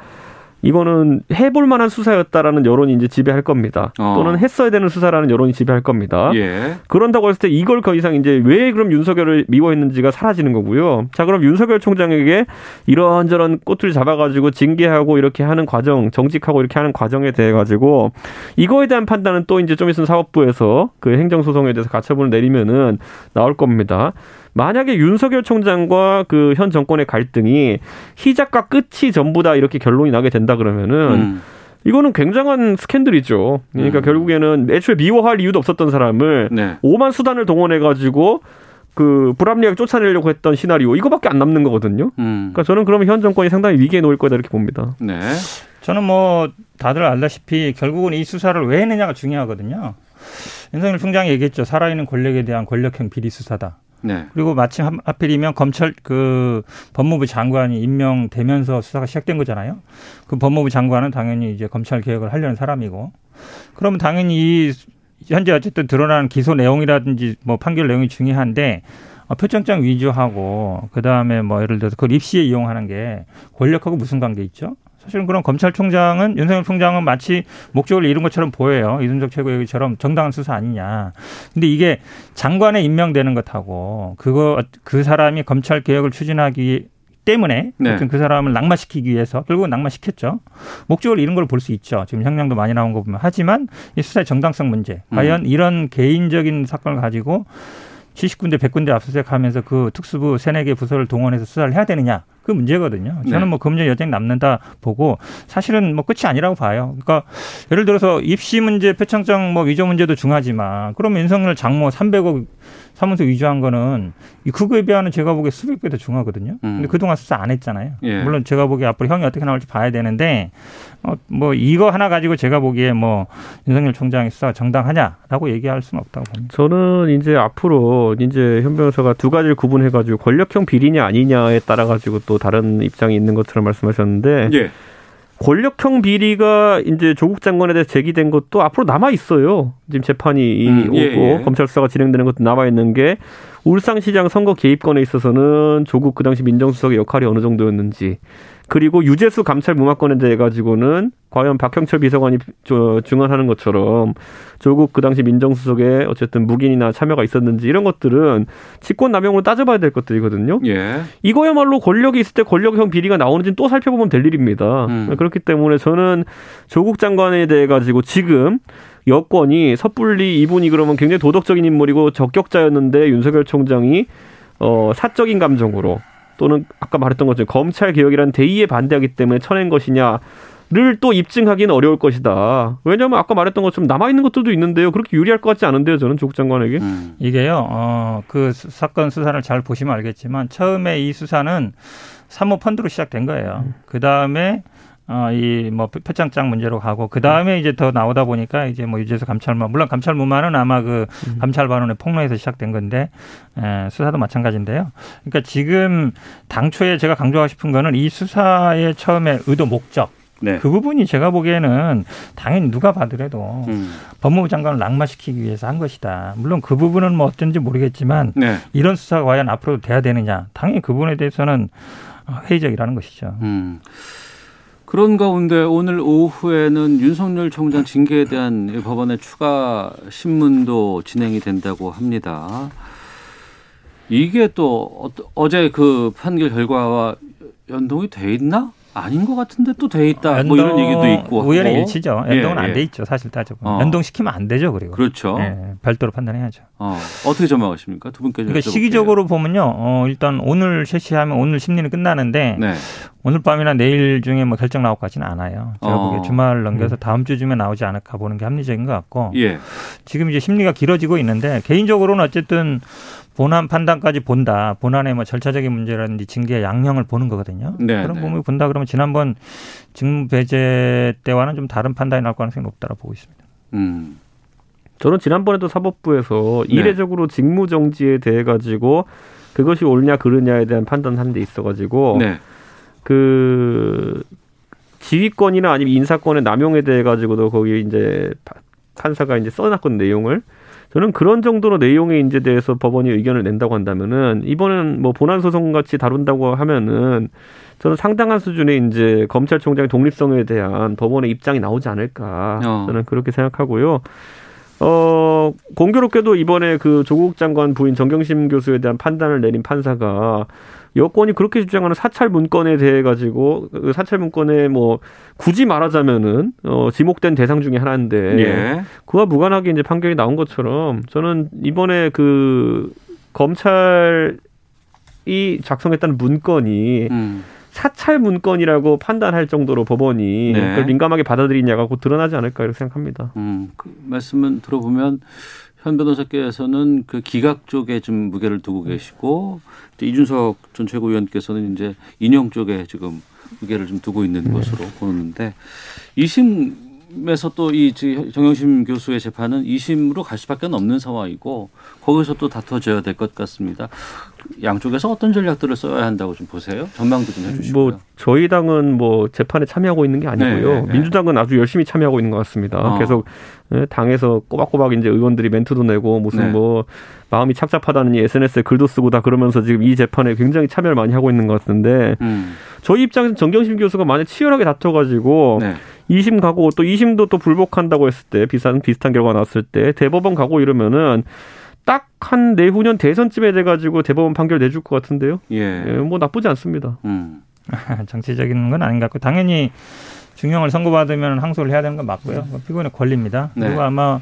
이거는 해볼 만한 수사였다라는 여론이 이제 지배할 겁니다. 어. 또는 했어야 되는 수사라는 여론이 지배할 겁니다. 예. 그런다고 했을 때 이걸 더 이상 이제 왜 그럼 윤석열을 미워했는지가 사라지는 거고요. 자, 그럼 윤석열 총장에게 이런저런 꼬투리 잡아가지고 징계하고 이렇게 하는 과정, 정직하고 이렇게 하는 과정에 대해 가지고 이거에 대한 판단은 또 이제 좀 있으면 사법부에서 그 행정소송에 대해서 가처분을 내리면은 나올 겁니다. 만약에 윤석열 총장과 그 현 정권의 갈등이 시작과 끝이 전부 다 이렇게 결론이 나게 된다 그러면은 음. 이거는 굉장한 스캔들이죠. 그러니까 결국에는 애초에 미워할 이유도 없었던 사람을 네. 오만 수단을 동원해 가지고 그 불합리하게 쫓아내려고 했던 시나리오 이거밖에 안 남는 거거든요. 음. 그러니까 저는 그러면 현 정권이 상당히 위기에 놓일 거다 이렇게 봅니다. 네. 저는 뭐 다들 알다시피 결국은 이 수사를 왜 했느냐가 중요하거든요. 윤석열 총장이 얘기했죠. 살아있는 권력에 대한 권력형 비리 수사다. 네. 그리고 마침 하- 하필이면 검찰 그 법무부 장관이 임명되면서 수사가 시작된 거잖아요. 그 법무부 장관은 당연히 이제 검찰 개혁을 하려는 사람이고, 그러면 당연히 이 현재 어쨌든 드러나는 기소 내용이라든지 뭐 판결 내용이 중요한데 어, 표창장 위조하고 그 다음에 뭐 예를 들어서 그걸 입시에 이용하는 게 권력하고 무슨 관계 있죠? 사실은 그런 검찰총장은 윤석열 총장은 마치 목적을 이룬 것처럼 보여요. 이준석 최고위원처럼 정당한 수사 아니냐. 근데 이게 장관에 임명되는 것하고 그거 그 사람이 검찰 개혁을 추진하기 때문에 네. 어떤 그 사람을 낙마시키기 위해서 결국은 낙마시켰죠. 목적을 이룬 걸볼 수 있죠. 지금 형량도 많이 나온 거 보면 하지만 이 수사의 정당성 문제. 과연 이런 개인적인 사건을 가지고 70군데, 100군데 압수수색하면서 그 특수부 세네 개 부서를 동원해서 수사를 해야 되느냐 그 문제거든요. 저는 네. 뭐그 문제 여전히 남는다 보고 사실은 뭐 끝이 아니라고 봐요. 그러니까 예를 들어서 입시 문제, 표창장 뭐 위조 문제도 중하지만 그러면 윤석열 장모 300억 사무소 위조한 거는 이 그거에 비하면 제가 보기에 수백 배 더 중하거든요. 근데 그동안 수사 안 했잖아요. 예. 물론 제가 보기에 앞으로 형이 어떻게 나올지 봐야 되는데 어, 뭐 이거 하나 가지고 제가 보기에 뭐 윤석열 총장의 수사가 정당하냐라고 얘기할 수는 없다고 봅니다. 저는 이제 앞으로 이제 현 변호사가 두 가지를 구분해 가지고 권력형 비리냐 아니냐에 따라 가지고 또 다른 입장이 있는 것처럼 말씀하셨는데 예. 권력형 비리가 이제 조국 장관에 대해서 제기된 것도 앞으로 남아 있어요. 지금 재판이 음, 예, 오고 예. 검찰 수사가 진행되는 것도 남아 있는 게 울산시장 선거 개입건에 있어서는 조국 그 당시 민정수석의 역할이 어느 정도였는지 그리고 유재수 감찰 무마건에 대해 가지고는 과연 박형철 비서관이 저 중언하는 것처럼 조국 그 당시 민정수석의 어쨌든 묵인이나 참여가 있었는지 이런 것들은 직권 남용으로 따져봐야 될 것들이거든요. 예. 이거야말로 권력이 있을 때 권력형 비리가 나오는지는 또 살펴보면 될 일입니다. 음. 그렇기 때문에 저는 조국 장관에 대해 가지고 지금 여권이 섣불리 이분이 그러면 굉장히 도덕적인 인물이고 적격자였는데 윤석열 총장이 어 사적인 감정으로 또는 아까 말했던 것처럼 검찰 개혁이라는 대의에 반대하기 때문에 쳐낸 것이냐. 를또 입증하기는 어려울 것이다. 왜냐하면 아까 말했던 것처럼 남아 있는 것들도 있는데요. 그렇게 유리할 것 같지 않은데요. 저는 조국 장관에게. 음. 이게요, 어, 그 수- 사건 수사를 잘 보시면 알겠지만 처음에 이 수사는 사모 펀드로 시작된 거예요. 그 다음에 어, 이뭐 표창장 문제로 가고 그 다음에 이제 더 나오다 보니까 이제 뭐 유재수 감찰마 물론 감찰무마는 아마 그 감찰반원의 폭로에서 시작된 건데 에, 수사도 마찬가지인데요. 그러니까 지금 당초에 제가 강조하고 싶은 거는 이 수사의 처음에 의도 목적 네. 그 부분이 제가 보기에는 당연히 누가 봐더라도 음. 법무부 장관을 낙마시키기 위해서 한 것이다. 물론 그 부분은 뭐 어쩐지 모르겠지만 네. 이런 수사가 과연 앞으로 돼야 되느냐. 당연히 그 부분에 대해서는 회의적이라는 것이죠. 음. 그런 가운데 오늘 오후에는 윤석열 총장 징계에 대한 이 법원의 추가 신문도 진행이 된다고 합니다. 이게 또 어- 어제 그 판결 결과와 연동이 돼 있나? 아닌 것 같은데 또 돼 있다. 뭐 이런 얘기도 있고. 우연의 하고. 일치죠. 예, 연동은 안 예. 돼 있죠. 사실 따져보면. 어. 연동시키면 안 되죠. 그리고. 그렇죠. 예, 별도로 판단해야죠. 어, 어떻게 전망하십니까? 두 분께 그러니까 여쭤볼게요. 시기적으로 보면요. 어, 일단 오늘 실시하면 오늘 심리는 끝나는데 네. 오늘 밤이나 내일 중에 뭐 결정 나올 것 같지는 않아요. 제가 어. 보기에 주말 넘겨서 다음 주쯤에 나오지 않을까 보는 게 합리적인 것 같고 예. 지금 이제 심리가 길어지고 있는데 개인적으로는 어쨌든 본안 판단까지 본다. 본안의 뭐 절차적인 문제라든지 징계 양형을 보는 거거든요. 네, 그런 네. 부분을 본다 그러면 지난번 직무 배제 때와는 좀 다른 판단이 나올 가능성이 높다고 보고 있습니다. 음. 저는 지난번에도 사법부에서 네. 이례적으로 직무 정지에 대해 가지고 그것이 옳냐 그르냐에 대한 판단한 데 있어 가지고 네. 그 지휘권이나 아니면 인사권의 남용에 대해 가지고도 거기 이제 파- 판사가 이제 써놨건 내용을 저는 그런 정도로 내용의 인제 대해서 법원이 의견을 낸다고 한다면은 이번엔 뭐 본안 소송 같이 다룬다고 하면은 저는 상당한 수준의 이제 검찰총장의 독립성에 대한 법원의 입장이 나오지 않을까 어. 저는 그렇게 생각하고요. 어, 공교롭게도 이번에 그 조국 장관 부인 정경심 교수에 대한 판단을 내린 판사가 여권이 그렇게 주장하는 사찰 문건에 대해 가지고 그 사찰 문건에 뭐 굳이 말하자면은 어 지목된 대상 중에 하나인데 예. 그와 무관하게 이제 판결이 나온 것처럼 저는 이번에 그 검찰이 작성했다는 문건이 음. 사찰 문건이라고 판단할 정도로 법원이 네. 민감하게 받아들이냐가 곧 드러나지 않을까 이렇게 생각합니다. 음, 그 말씀은 들어보면 현 변호사께서는 그 기각 쪽에 좀 무게를 두고 계시고 이제 이준석 전 최고위원께서는 이제 인용 쪽에 지금 무게를 좀 두고 있는 것으로 보는데 2심 에서 또 이 정영심 교수의 재판은 2심으로 갈 수밖에 없는 상황이고 거기서 또 다퉈져야 될 것 같습니다. 양쪽에서 어떤 전략들을 써야 한다고 좀 보세요. 전망도 좀 해주시고요. 뭐 저희 당은 뭐 재판에 참여하고 있는 게 아니고요. 네, 네, 네. 민주당은 아주 열심히 참여하고 있는 것 같습니다. 어. 계속 예, 당에서 꼬박꼬박 이제 의원들이 멘트도 내고 무슨 네. 뭐 마음이 착잡하다느니 SNS에 글도 쓰고 다 그러면서 지금 이 재판에 굉장히 참여를 많이 하고 있는 것 같은데 음. 저희 입장에서 정경심 교수가 만약 치열하게 다퉈가지고 네. 2심 가고 또 2심도 또 불복한다고 했을 때 비슷한 비슷한 결과가 나왔을 때 대법원 가고 이러면은 딱 한 내후년 대선쯤에 돼가지고 대법원 판결 내줄 것 같은데요. 예. 예, 뭐 나쁘지 않습니다. 음. 정치적인 건 아닌 것 같고 당연히 중형을 선고받으면 항소를 해야 되는 건 맞고요. 뭐 피고인의 권리입니다. 네. 그리고 아마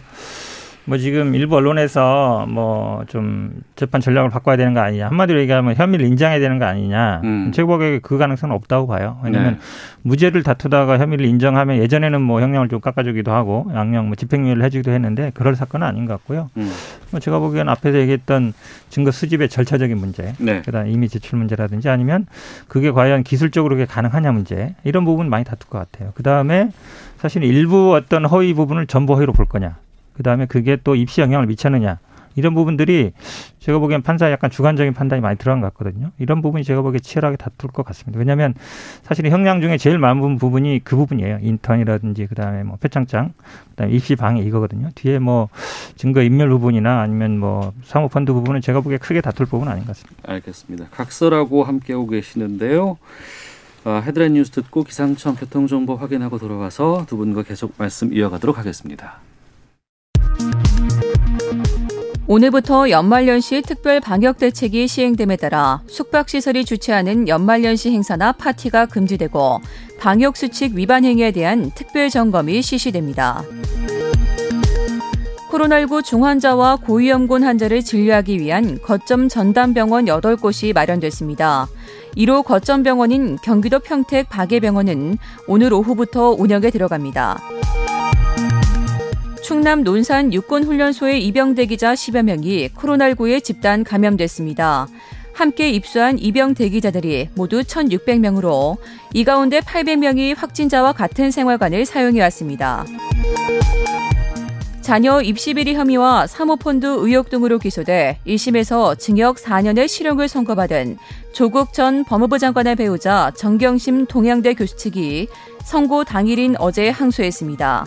뭐 지금 일부 언론에서 뭐 좀 재판 전략을 바꿔야 되는 거 아니냐 한마디로 얘기하면 혐의를 인정해야 되는 거 아니냐 음. 최고법에 그 가능성은 없다고 봐요. 왜냐하면 네. 무죄를 다투다가 혐의를 인정하면 예전에는 뭐 형량을 좀 깎아주기도 하고 양형 뭐 집행유예를 해주기도 했는데 그럴 사건은 아닌 것 같고요. 음. 뭐 제가 보기엔 앞에서 얘기했던 증거 수집의 절차적인 문제, 네. 그다음 이미 제출 문제라든지 아니면 그게 과연 기술적으로 그게 가능하냐 문제 이런 부분 많이 다툴 것 같아요. 그 다음에 사실 일부 어떤 허위 부분을 전부 허위로 볼 거냐, 그 다음에 그게 또 입시 영향을 미쳤느냐 이런 부분들이 제가 보기엔 판사의 약간 주관적인 판단이 많이 들어간 것 같거든요. 이런 부분이 제가 보기에 치열하게 다툴 것 같습니다. 왜냐하면 사실 형량 중에 제일 많은 부분이 그 부분이에요. 인턴이라든지 그다음에 뭐 표창장, 그다음에 입시 방해 이거거든요. 뒤에 뭐 증거 인멸 부분이나 아니면 뭐 사모펀드 부분은 제가 보기에 크게 다툴 부분은 아닌 것 같습니다. 알겠습니다. 각설하고 함께하고 계시는데요. 아, 헤드라인 뉴스 듣고 기상청 교통정보 확인하고 돌아와서 두 분과 계속 말씀 이어가도록 하겠습니다. 오늘부터 연말연시 특별 방역 대책이 시행됨에 따라 숙박시설이 주최하는 연말연시 행사나 파티가 금지되고 방역 수칙 위반 행위에 대한 특별 점검이 실시됩니다. 코로나19 중환자와 고위험군 환자를 진료하기 위한 거점 전담병원 8곳이 마련됐습니다. 1호 거점 병원인 경기도 평택 박예병원은 오늘 오후부터 운영에 들어갑니다. 충남 논산 육군훈련소의 입영대 기자 10여 명이 코로나19에 집단 감염됐습니다. 함께 입수한 입영 대기자들이 모두 1,600명으로 이 가운데 800명이 확진자와 같은 생활관을 사용해 왔습니다. 자녀 입시 비리 혐의와 사모펀드 의혹 등으로 기소돼 1심에서 징역 4년의 실형을 선고받은 조국 전 법무부 장관의 배우자 정경심 동양대 교수 측이 선고 당일인 어제 항소했습니다.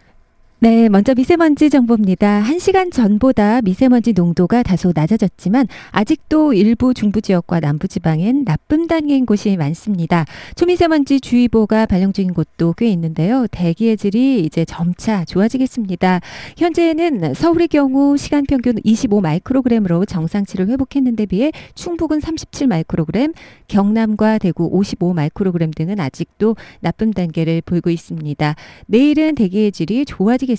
네, 먼저 미세먼지 정보입니다. 한시간 전보다 미세먼지 농도가 다소 낮아졌지만 아직도 일부 중부 지역과 남부 지방엔 나쁨 단계인 곳이 많습니다. 초미세먼지 주의보가 발령 중인 곳도 꽤 있는데요. 대기의 질이 이제 점차 좋아지겠습니다. 현재는 서울의 경우 시간 평균 25 마이크로그램으로 정상치를 회복했는데 비해 충북은 37 마이크로그램, 경남과 대구 55 마이크로그램 등은 아직도 나쁨 단계를 보이고 있습니다. 내일은 대기의 질이 좋아지겠습니다.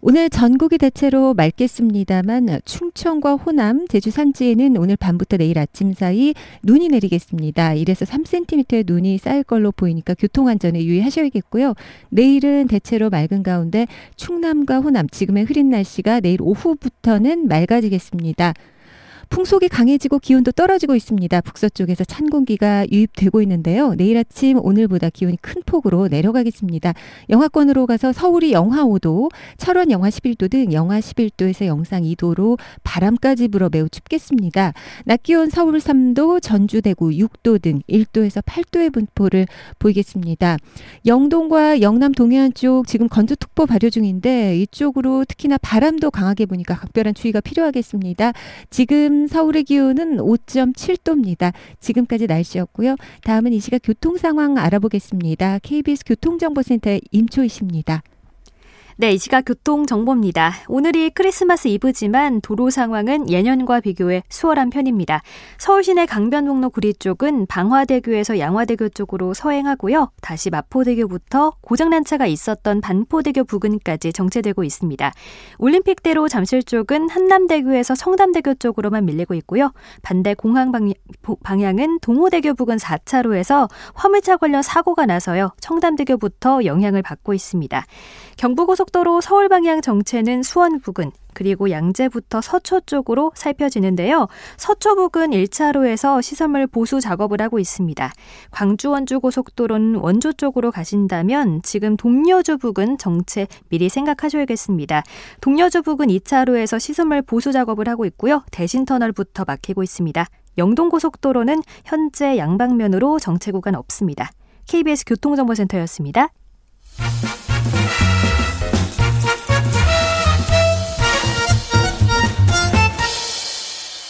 오늘 전국이 대체로 맑겠습니다만 충청과 호남, 제주 산지에는 오늘 밤부터 내일 아침 사이 눈이 내리겠습니다. 1에서 3cm의 눈이 쌓일 걸로 보이니까 교통안전에 유의하셔야겠고요. 내일은 대체로 맑은 가운데 충남과 호남, 지금의 흐린 날씨가 내일 오후부터는 맑아지겠습니다. 풍속이 강해지고 기온도 떨어지고 있습니다. 북서쪽에서 찬 공기가 유입되고 있는데요. 내일 아침 오늘보다 기온이 큰 폭으로 내려가겠습니다. 영하권으로 가서 서울이 영하 5도, 철원 영하 11도 등 영하 11도에서 영상 2도로 바람까지 불어 매우 춥겠습니다. 낮 기온 서울 3도, 전주 대구 6도 등 1도에서 8도의 분포를 보이겠습니다. 영동과 영남 동해안 쪽 지금 건조특보 발효 중인데 이쪽으로 특히나 바람도 강하게 부니까 각별한 주의가 필요하겠습니다. 지금 서울의 기온은 5.7도입니다. 지금까지 날씨였고요. 다음은 이 시각 교통 상황 알아보겠습니다. KBS 교통정보센터의 임초희 씨입니다. 네, 이 시각 교통 정보입니다. 오늘이 크리스마스 이브지만 도로 상황은 예년과 비교해 수월한 편입니다. 서울 시내 강변북로 구리 쪽은 방화대교에서 양화대교 쪽으로 서행하고요. 다시 마포대교부터 고장난 차가 있었던 반포대교 부근까지 정체되고 있습니다. 올림픽대로 잠실 쪽은 한남대교에서 청담대교 쪽으로만 밀리고 있고요. 반대 공항 방향은 동호대교 부근 4차로에서 화물차 관련 사고가 나서요. 청담대교부터 영향을 받고 있습니다. 경부고속도로 서울 방향 정체는 수원 부근 그리고 양재부터 서초 쪽으로 살펴지는데요. 서초 부근 1차로에서 시설물 보수 작업을 하고 있습니다. 광주 원주 고속도로는 원주 쪽으로 가신다면 지금 동료주 부근 정체 미리 생각하셔야겠습니다. 동료주 부근 2차로에서 시설물 보수 작업을 하고 있고요. 대신 터널부터 막히고 있습니다. 영동 고속도로는 현재 양방면으로 정체 구간 없습니다. KBS 교통정보센터였습니다.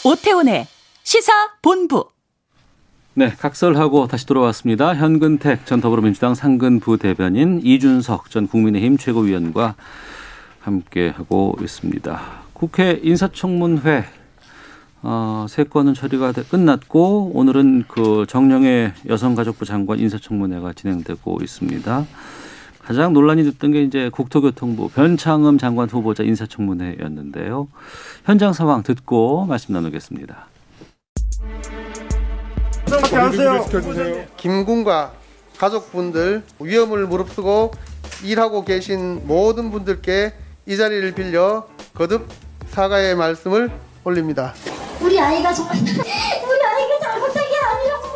오태훈의 시사 본부. 네, 각설하고 다시 돌아왔습니다. 현근택 전 더불어민주당 상근부 대변인 이준석 전 국민의힘 최고위원과 함께 하고 있습니다. 국회 인사청문회 어, 세 건은 처리가 끝났고 오늘은 그 정령의 여성가족부 장관 인사청문회가 진행되고 있습니다. 가장 논란이 됐던 게 이제 국토교통부 변창흠 장관 후보자 인사청문회였는데요. 현장 상황 듣고 말씀 나누겠습니다. 김군과 가족분들 위험을 무릅쓰고 일하고 계신 모든 분들께 이 자리를 빌려 거듭 사과의 말씀을 올립니다. 우리 아이가 정말 우리 아이가 잘못한 게 아니라고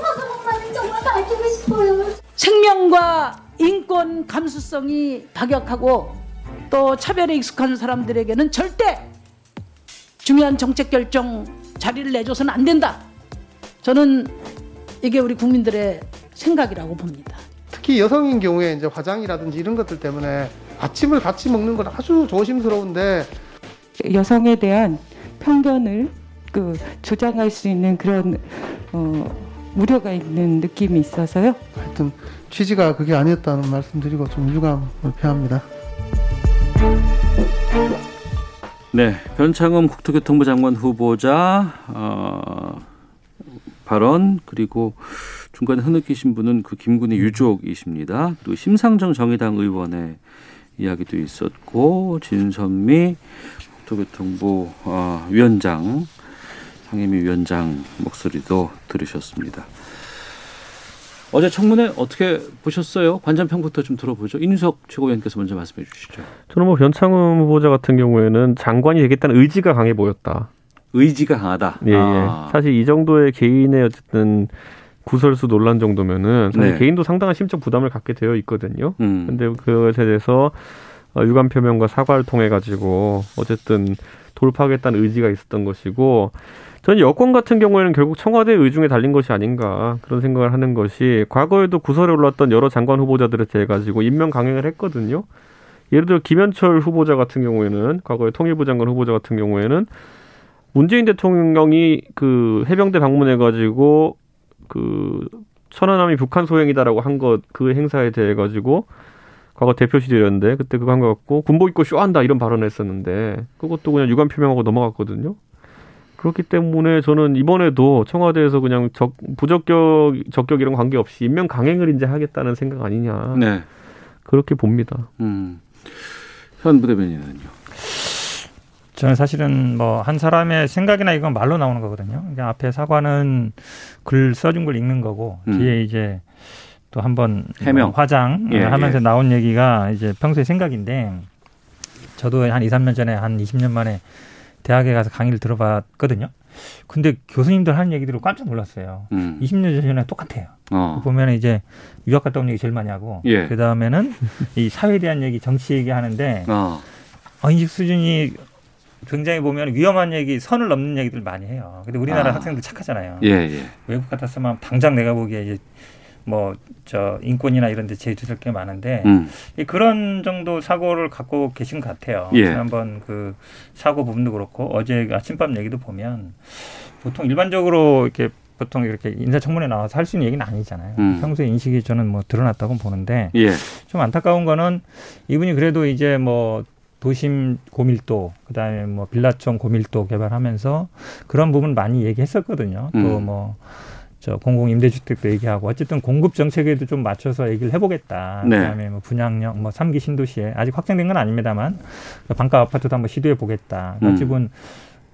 하는 정말 밝히고 싶어요. 생명과 인권 감수성이 박약하고 또 차별에 익숙한 사람들에게는 절대 중요한 정책 결정 자리를 내줘서는 안 된다. 저는 이게 우리 국민들의 생각이라고 봅니다. 특히 여성인 경우에 이제 화장이라든지 이런 것들 때문에 아침을 같이 먹는 건 아주 조심스러운데 여성에 대한 편견을 그 조장할 수 있는 그런 어, 우려가 있는 느낌이 있어서요. 하여튼 취지가 그게 아니었다는 말씀드리고 좀 유감을 표합니다. 네, 변창흠 국토교통부 장관 후보자 어, 발언 그리고 중간에 흐느끼신 분은 그 김군의 유족이십니다. 그리고 심상정 정의당 의원의 이야기도 있었고 진선미 국토교통부 어, 위원장 상임위 위원장 목소리도 들으셨습니다. 어제 청문회 어떻게 보셨어요? 관전평부터 좀 들어보죠. 인석 최고위원께서 먼저 말씀해 주시죠. 저는 뭐 변창흠 후보자 같은 경우에는 장관이 되겠다는 의지가 강해 보였다. 의지가 강하다. 예, 예. 아. 사실 이 정도의 개인의 어쨌든 구설수 논란 정도면은 사실 네. 개인도 상당한 심적 부담을 갖게 되어 있거든요. 음. 근데 그것에 대해서 어, 유감 표명과 사과를 통해 가지고 어쨌든 돌파하겠다는 의지가 있었던 것이고 저는 여권 같은 경우에는 결국 청와대 의중에 달린 것이 아닌가 그런 생각을 하는 것이 과거에도 구설에 올랐던 여러 장관 후보자들에 대해 가지고 임명 강행을 했거든요. 예를 들어 김현철 후보자 같은 경우에는 과거에 통일부 장관 후보자 같은 경우에는 문재인 대통령이 그 해병대 방문해 가지고 그 천안함이 북한 소행이다라고 한 것 그 행사에 대해 가지고 과거 대표 시절이었는데 그때 그거 한거 갖고 군복 입고 쇼한다 이런 발언을 했었는데 그것도 그냥 유감 표명하고 넘어갔거든요. 그렇기 때문에 저는 이번에도 청와대에서 그냥 적, 부적격 적격 이런 관계 없이 임명 강행을 이제 하겠다는 생각 아니냐. 네. 그렇게 봅니다. 음. 현 부대변인은요. 저는 사실은 뭐 한 사람의 생각이나 이건 말로 나오는 거거든요. 그러니까 앞에 사과는 글 써준 걸 읽는 거고 음. 뒤에 이제 또 한번 해명. 뭐 화장 예, 하면서 예. 나온 얘기가 이제 평소의 생각인데 저도 한 2, 3년 전에 한 20년 만에 대학에 가서 강의를 들어봤거든요. 근데 교수님들 하는 얘기들을 깜짝 놀랐어요. 음. 20년 전에 똑같아요. 어. 보면 이제 유학 갔다 온 얘기 제일 많이 하고 예. 그 다음에는 이 사회에 대한 얘기, 정치 얘기 하는데 어. 어, 인식 수준이 굉장히 보면 위험한 얘기, 선을 넘는 얘기들 많이 해요. 근데 우리나라 아. 학생들 착하잖아요. 예, 예. 외국 같았으면 당장 내가 보기에 이제 뭐 저 인권이나 이런 데 제주될 게 많은데 음. 이 그런 정도 사고를 갖고 계신 것 같아요. 예. 지난번 그 사고 부분도 그렇고 어제 아침밥 얘기도 보면 보통 일반적으로 이렇게 보통 이렇게 인사청문회 나와서 할 수 있는 얘기는 아니잖아요. 음. 평소에 인식이 저는 뭐 드러났다고 보는데 예. 좀 안타까운 거는 이분이 그래도 이제 뭐 도심 고밀도 그다음에 뭐 빌라촌 고밀도 개발하면서 그런 부분 많이 얘기했었거든요. 음. 또뭐 저 공공 임대주택도 얘기하고 어쨌든 공급 정책에도 좀 맞춰서 얘기를 해보겠다. 네. 그다음에 뭐 분양형 뭐 삼기 신도시에 아직 확정된 건 아닙니다만 반가 아파트도 한번 시도해 보겠다. 음. 어찌본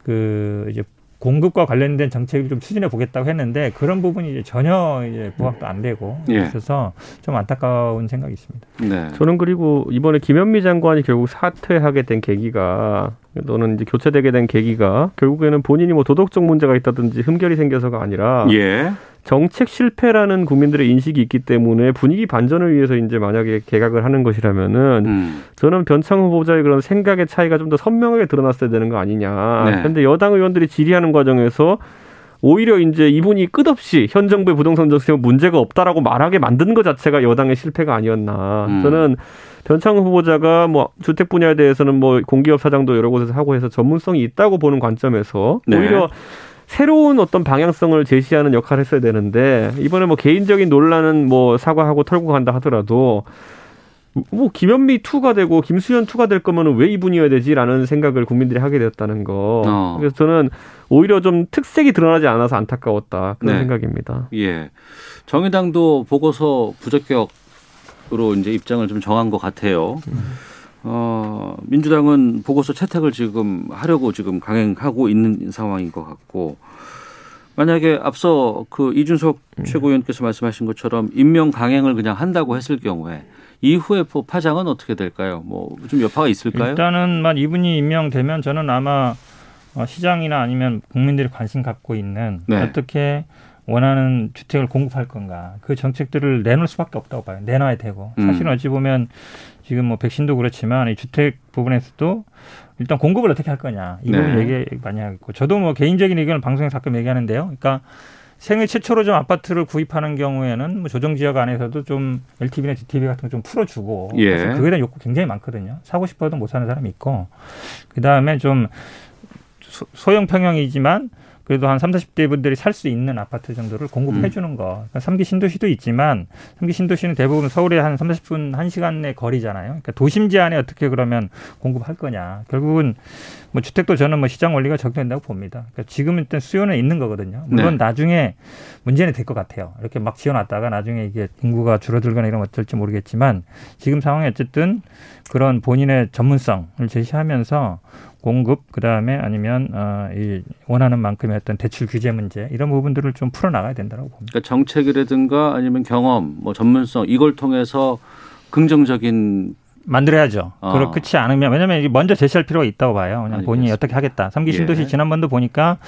그 이제 공급과 관련된 정책을 좀 추진해 보겠다고 했는데 그런 부분이 이제 전혀 이제 부각도 안 되고 예. 있어서 좀 안타까운 생각이 있습니다. 네. 저는 그리고 이번에 김현미 장관이 결국 사퇴하게 된 계기가 또는 이제 교체되게 된 계기가 결국에는 본인이 뭐 도덕적 문제가 있다든지 흠결이 생겨서가 아니라 예. 정책 실패라는 국민들의 인식이 있기 때문에 분위기 반전을 위해서 이제 만약에 개각을 하는 것이라면은 음. 저는 변창 후보자의 그런 생각의 차이가 좀 더 선명하게 드러났어야 되는 거 아니냐. 네. 그런데 여당 의원들이 질의하는 과정에서 오히려 이제 이분이 끝없이 현 정부의 부동산 정책에 문제가 없다라고 말하게 만든 것 자체가 여당의 실패가 아니었나. 음. 저는 변창 후보자가 뭐 주택 분야에 대해서는 뭐 공기업 사장도 여러 곳에서 하고 해서 전문성이 있다고 보는 관점에서 네. 오히려 새로운 어떤 방향성을 제시하는 역할을 했어야 되는데 이번에 뭐 개인적인 논란은 뭐 사과하고 털고 간다 하더라도 뭐 김현미 투가 되고 김수현 투가 될 거면은 왜 이분이어야 되지라는 생각을 국민들이 하게 되었다는 거. 어. 그래서 저는 오히려 좀 특색이 드러나지 않아서 안타까웠다 그런 네. 생각입니다. 예. 정의당도 보고서 부적격으로 이제 입장을 좀 정한 것 같아요. 어, 민주당은 보고서 채택을 지금 하려고 지금 강행하고 있는 상황인 것 같고 만약에 앞서 그 이준석 최고위원께서 말씀하신 것처럼 임명 강행을 그냥 한다고 했을 경우에 이후에 뭐 파장은 어떻게 될까요? 뭐 좀 여파가 있을까요? 일단은 만 이분이 임명되면 저는 아마 어, 시장이나 아니면 국민들이 관심 갖고 있는 네. 어떻게 원하는 주택을 공급할 건가 그 정책들을 내놓을 수밖에 없다고 봐요. 내놔야 되고 음. 사실 은 어찌 보면 지금 뭐 백신도 그렇지만 이 주택 부분에서도 일단 공급을 어떻게 할 거냐 이 네. 부분 얘기 많이 하고 저도 뭐 개인적인 의견을 방송에서 가끔 얘기하는데요. 그러니까 생애 최초로 좀 아파트를 구입하는 경우에는 뭐 조정 지역 안에서도 좀 LTV나 DTV 같은 거 좀 풀어주고 예. 그래서 그거에 대한 욕구 굉장히 많거든요. 사고 싶어도 못 사는 사람이 있고 그 다음에 좀 소- 소형 평형이지만 그래도 한 3, 40대 분들이 살 수 있는 아파트 정도를 공급해 주는 거. 그러니까 3기 신도시도 있지만 3기 신도시는 대부분 서울에 한 3, 40분 1시간 내 거리잖아요. 그러니까 도심지 안에 어떻게 그러면 공급할 거냐. 결국은 뭐 주택도 저는 뭐 시장 원리가 적용된다고 봅니다. 그러니까 지금 일단 수요는 있는 거거든요. 물론 네. 나중에 문제는 될 것 같아요. 이렇게 막 지어놨다가 나중에 이게 인구가 줄어들거나 이러면 어떨지 모르겠지만 지금 상황이 어쨌든 그런 본인의 전문성을 제시하면서 공급 그다음에 아니면 어, 이 원하는 만큼의 어떤 대출 규제 문제 이런 부분들을 좀 풀어 나가야 된다고 봅니다. 그러니까 정책이라든가 아니면 경험, 뭐 전문성 이걸 통해서 긍정적인 만들어야죠. 어. 그렇지 않으면 왜냐하면 먼저 제시할 필요가 있다고 봐요. 그냥 본인이 어떻게 하겠다. 삼기 예. 신도시 지난번도 보니까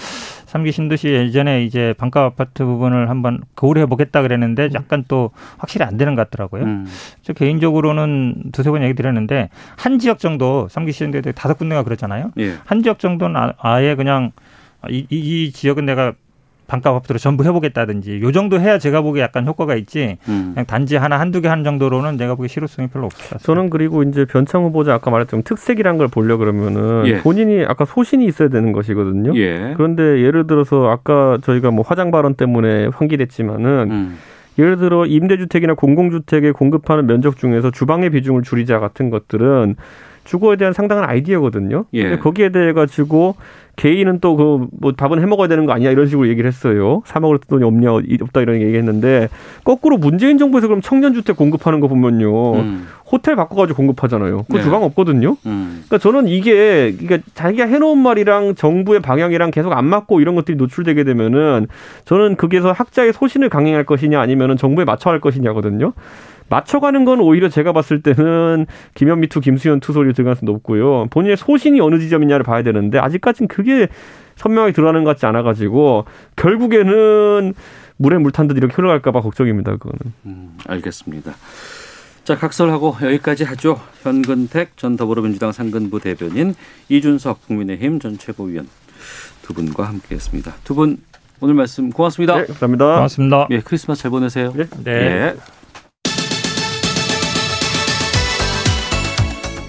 삼기 신도시 예전에 이제 반가 아파트 부분을 한번 거울해 보겠다 그랬는데 약간 또 확실히 안 되는 것 같더라고요. 음. 저 개인적으로는 두세 번 얘기 드렸는데 한 지역 정도 삼기 신도시 다섯 군데가 그렇잖아요. 예. 한 지역 정도는 아- 아예 그냥 이, 이, 이 지역은 내가 반값 아파트로 전부 해보겠다든지 요 정도 해야 제가 보기에 약간 효과가 있지 음. 그냥 단지 하나 한두 개 하는 정도로는 내가 보기에 실효성이 별로 없을 것 같습니다. 저는 그리고 이제 변창 후보자 아까 말했던 특색이란 걸 보려 그러면은 예. 본인이 아까 소신이 있어야 되는 것이거든요. 예. 그런데 예를 들어서 아까 저희가 뭐 화장 발언 때문에 환기됐지만은 음. 예를 들어 임대주택이나 공공주택에 공급하는 면적 중에서 주방의 비중을 줄이자 같은 것들은 주거에 대한 상당한 아이디어거든요. 예. 근데 거기에 대해 가지고 개인은 또 그 뭐 밥은 해 먹어야 되는 거 아니야 이런 식으로 얘기를 했어요. 사 먹을 돈이 없냐 이- 없다 이런 얘기했는데 거꾸로 문재인 정부에서 그럼 청년 주택 공급하는 거 보면요. 음. 호텔 바꿔가지고 공급하잖아요. 그 네. 주방 없거든요. 음. 그러니까 저는 이게 그러니까 자기가 해놓은 말이랑 정부의 방향이랑 계속 안 맞고 이런 것들이 노출되게 되면은 저는 거기에서 학자의 소신을 강행할 것이냐 아니면은 정부에 맞춰 할 것이냐거든요. 맞춰가는 건 오히려 제가 봤을 때는 김현미 two, 김수현 two 소리 들어갈 수 높고요. 본인의 소신이 어느 지점이냐를 봐야 되는데 아직까지는 그게 선명하게 드러나는 것 같지 않아가지고 결국에는 물에 물 탄 듯 이렇게 흘러갈까봐 걱정입니다. 그거는. 음, 알겠습니다. 자, 각설하고 여기까지 하죠. 현근택 전 더불어민주당 상근부 대변인, 이준석 국민의힘 전 최고위원 두 분과 함께했습니다. 두 분 오늘 말씀 고맙습니다. 네, 감사합니다. 고맙습니다. 예, 크리스마스 잘 보내세요. 네. 네. 예.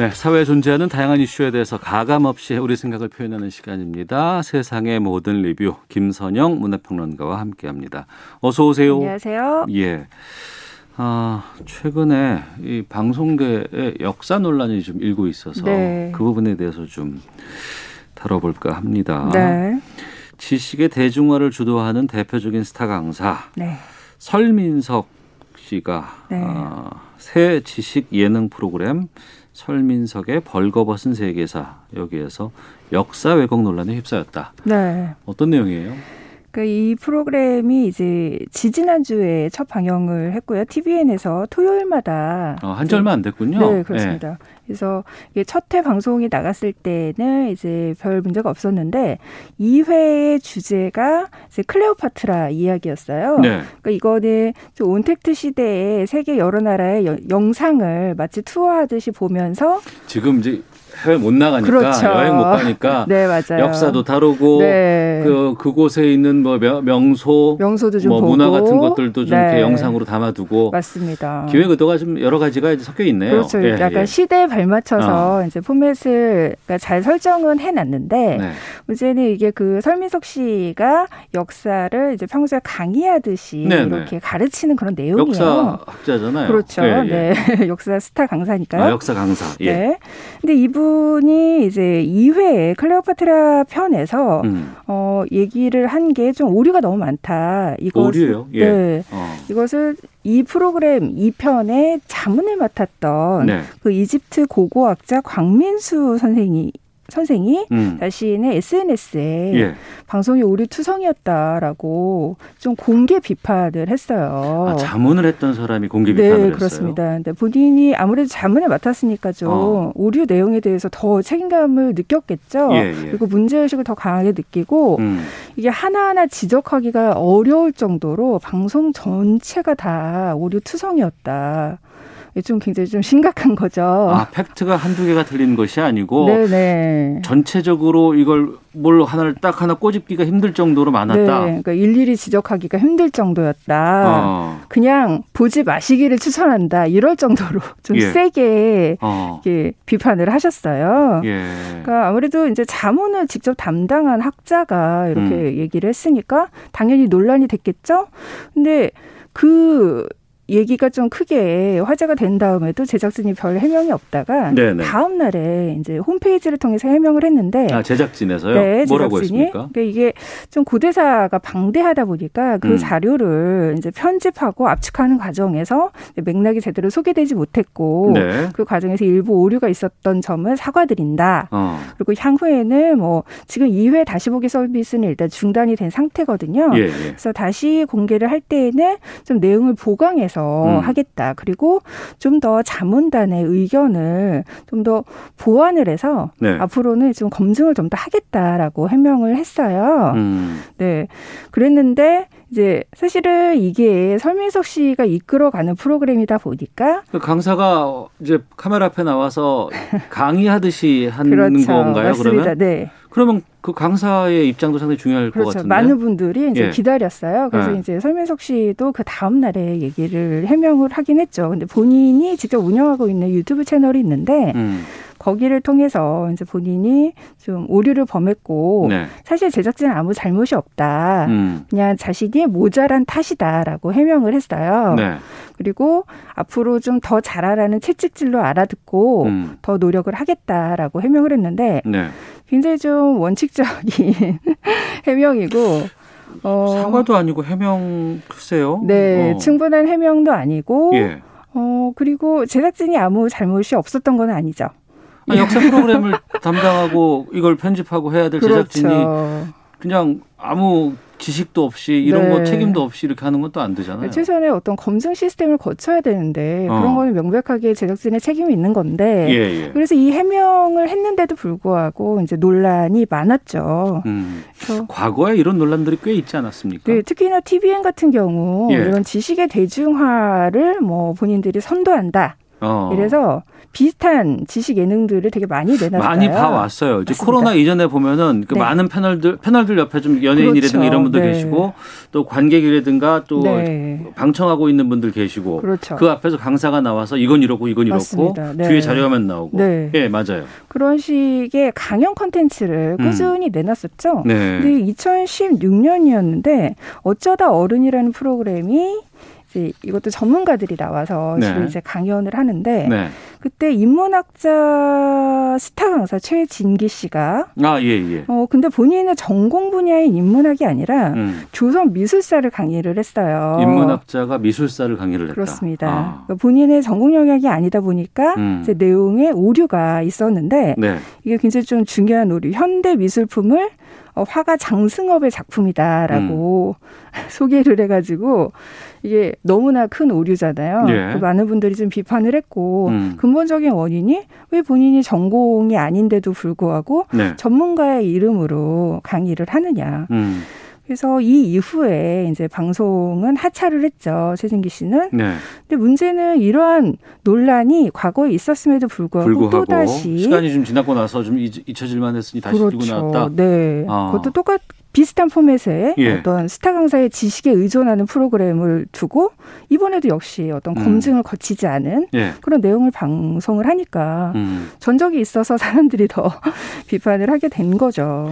네, 사회에 존재하는 다양한 이슈에 대해서 가감 없이 우리 생각을 표현하는 시간입니다. 세상의 모든 리뷰 김선영 문화평론가와 함께합니다. 어서 오세요. 안녕하세요. 예. 아, 최근에 이 방송계의 역사 논란이 좀 일고 있어서 네. 그 부분에 대해서 좀 다뤄볼까 합니다. 네. 지식의 대중화를 주도하는 대표적인 스타 강사 네. 설민석 씨가 네. 아, 새 지식 예능 프로그램 설민석의 벌거벗은 세계사 여기에서 역사 왜곡 논란에 휩싸였다. 네. 어떤 내용이에요? 그이 프로그램이 이제 지지난주에 첫 방영을 했고요. TVN에서 토요일마다 어, 한지 얼마 안 됐군요. 네, 그렇습니다. 그래서 이게 첫 회 방송이 나갔을 때는 이제 별 문제가 없었는데 2회의 주제가 이제 클레오파트라 이야기였어요. 네. 그러니까 이거는 좀 온택트 시대의 세계 여러 나라의 여- 영상을 마치 투어하듯이 보면서 지금 이제 해외 못 나가니까 그렇죠. 여행 못 가니까 네, 맞아요. 역사도 다루고 네. 그 그곳에 있는 뭐 명- 명소 명소도 좀 뭐 보고 문화 같은 것들도 좀 네. 이렇게 영상으로 담아두고 맞습니다. 기획 의도가 좀 여러 가지가 이제 섞여 있네요. 그렇죠. 예, 약간 예. 시대에 발맞춰서 어. 이제 포맷을 잘 설정은 해놨는데 네. 문제는 이게 그 설민석 씨가 역사를 이제 평소에 강의하듯이 네, 이렇게 가르치는 그런 내용이에요. 역사학자잖아요. 그렇죠. 예, 예. 네. 역사 스타 강사니까요. 아, 역사 강사. 예. 네. 근데 이분 이 이제 2회 클레오파트라 편에서 음. 어, 얘기를 한 게 좀 오류가 너무 많다. 이것 오류요? 예. 네. 어. 이것을 이 프로그램 2편의 자문을 맡았던 네. 그 이집트 고고학자 광민수 선생이 선생이 음. 자신의 SNS에 예. 방송이 오류 투성이었다라고 좀 공개 비판을 했어요. 아, 자문을 했던 사람이 공개 비판을 네, 했어요. 그렇습니다. 근데 본인이 아무래도 자문을 맡았으니까 좀 어. 오류 내용에 대해서 더 책임감을 느꼈겠죠. 예, 예. 그리고 문제 의식을 더 강하게 느끼고 음. 이게 하나하나 지적하기가 어려울 정도로 방송 전체가 다 오류 투성이었다. 좀 굉장히 좀 심각한 거죠. 아, 팩트가 한두 개가 틀린 것이 아니고 네네. 전체적으로 이걸 뭘 하나를 딱 하나 꼬집기가 힘들 정도로 많았다. 네, 그러니까 일일이 지적하기가 힘들 정도였다. 어. 그냥 보지 마시기를 추천한다. 이럴 정도로 좀 예. 세게 어. 이렇게 비판을 하셨어요. 예. 그러니까 아무래도 이제 자문을 직접 담당한 학자가 이렇게 음. 얘기를 했으니까 당연히 논란이 됐겠죠. 근데 그 얘기가 좀 크게 화제가 된 다음에도 제작진이 별 해명이 없다가 네네. 다음 날에 이제 홈페이지를 통해서 해명을 했는데 아, 제작진에서요? 네, 뭐라고 제작진이. 했습니까? 그러니까 이게 좀 고대사가 방대하다 보니까 그 음. 자료를 이제 편집하고 압축하는 과정에서 맥락이 제대로 소개되지 못했고 네. 그 과정에서 일부 오류가 있었던 점을 사과드린다. 어. 그리고 향후에는 뭐 지금 2회 다시 보기 서비스는 일단 중단이 된 상태거든요. 예, 예. 그래서 다시 공개를 할 때에는 좀 내용을 보강해서 음. 하겠다. 그리고 좀 더 자문단의 의견을 좀 더 보완을 해서 네. 앞으로는 좀 검증을 좀 더 하겠다라고 해명을 했어요. 음. 네. 그랬는데 이제 사실은 이게 설민석 씨가 이끌어가는 프로그램이다 보니까 그 강사가 이제 카메라 앞에 나와서 강의하듯이 하는 그렇죠. 건가요? 맞습니다. 그러면? 네. 그러면 그 강사의 입장도 상당히 중요할 것 그렇죠. 같은데. 많은 분들이 이제 예. 기다렸어요. 그래서 예. 이제 설민석 씨도 그 다음 날에 얘기를 해명을 하긴 했죠. 근데 본인이 직접 운영하고 있는 유튜브 채널이 있는데 음. 거기를 통해서 이제 본인이 좀 오류를 범했고 네. 사실 제작진은 아무 잘못이 없다. 음. 그냥 자신이 모자란 탓이다라고 해명을 했어요. 네. 그리고 앞으로 좀 더 잘하라는 채찍질로 알아듣고 음. 더 노력을 하겠다라고 해명을 했는데 네. 굉장히 좀 원칙적인 해명이고 어, 사과도 아니고 해명 글쎄요. 네, 어. 충분한 해명도 아니고 예. 어 그리고 제작진이 아무 잘못이 없었던 건 아니죠. 아, 역사 프로그램을 담당하고 이걸 편집하고 해야 될 제작진이 그렇죠. 그냥 아무 지식도 없이 이런 네. 거 책임도 없이 이렇게 하는 건또안 되잖아요. 최소한의 어떤 검증 시스템을 거쳐야 되는데 어. 그런 거는 명백하게 제작진의 책임이 있는 건데 예, 예. 그래서 이 해명을 했는데도 불구하고 이제 논란이 많았죠. 음. 과거에 이런 논란들이 꽤 있지 않았습니까? 네, 특히나 TVN 같은 경우 예. 이런 지식의 대중화를 뭐 본인들이 선도한다. 어. 이래서 비슷한 지식 예능들을 되게 많이 내놨어요. 많이 봐왔어요. 이제 맞습니다. 코로나 이전에 보면은 그 네. 많은 패널들 패널들 옆에 좀 연예인이라든가 그렇죠. 이런 분들 네. 계시고 또 관객이라든가 또 네. 방청하고 있는 분들 계시고 그렇죠. 그 앞에서 강사가 나와서 이건 이렇고 이건 이렇고. 네. 뒤에 자료화면 나오고 네. 예 맞아요. 그런 식의 강연 컨텐츠를 음. 꾸준히 내놨었죠. 네. 근데 2016년이었는데 어쩌다 어른이라는 프로그램이 이제 이것도 전문가들이 나와서 네. 주로 이제 강연을 하는데 네. 그때 인문학자 스타 강사 최진기 씨가 아 예 예. 어 근데 본인의 전공 분야인 인문학이 아니라 음. 조선 미술사를 강의를 했어요. 인문학자가 미술사를 강의를 했다. 그렇습니다. 아. 그러니까 본인의 전공 영역이 아니다 보니까 음. 이제 내용에 오류가 있었는데 네. 이게 굉장히 좀 중요한 오류. 현대 미술품을 어, 화가 장승업의 작품이다라고 음. 소개를 해가지고 이게 너무나 큰 오류잖아요. 예. 그 많은 분들이 좀 비판을 했고 음. 근본적인 원인이 왜 본인이 전공이 아닌데도 불구하고 네. 전문가의 이름으로 강의를 하느냐. 음. 그래서 이 이후에 이제 방송은 하차를 했죠. 최진기 씨는. 네. 근데 문제는 이러한 논란이 과거에 있었음에도 불구하고, 불구하고 또 다시 시간이 좀 지나고 나서 좀 잊- 잊혀질만 했으니 다시 들고 나왔다. 네. 아. 그것도 똑같 비슷한 포맷의 예. 어떤 스타 강사의 지식에 의존하는 프로그램을 두고 이번에도 역시 어떤 음. 검증을 거치지 않은 예. 그런 내용을 방송을 하니까 음. 전적이 있어서 사람들이 더 비판을 하게 된 거죠.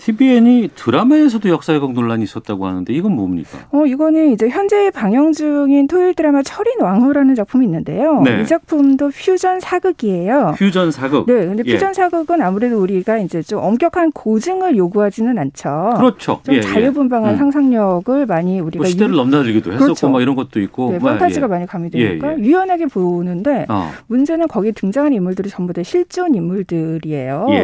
TVN이 드라마에서도 역사 왜곡 논란이 있었다고 하는데 이건 뭡니까? 어, 이거는 이제 현재 방영 중인 토요일 드라마 철인 왕후라는 작품이 있는데요. 네. 이 작품도 퓨전 사극이에요. 퓨전 사극. 네, 근데 예. 퓨전 사극은 아무래도 우리가 이제 좀 엄격한 고증을 요구하지는 않죠. 그렇죠. 좀 예, 예. 자유분방한 음. 상상력을 많이 우리가 뭐 시대를 유- 넘나들기도 했었고 그렇죠. 막 이런 것도 있고 네, 뭐, 판타지가 예. 많이 가미되니까 예, 예. 유연하게 보는데 어. 문제는 거기에 등장한 인물들이 전부 다 실존 인물들이에요. 예.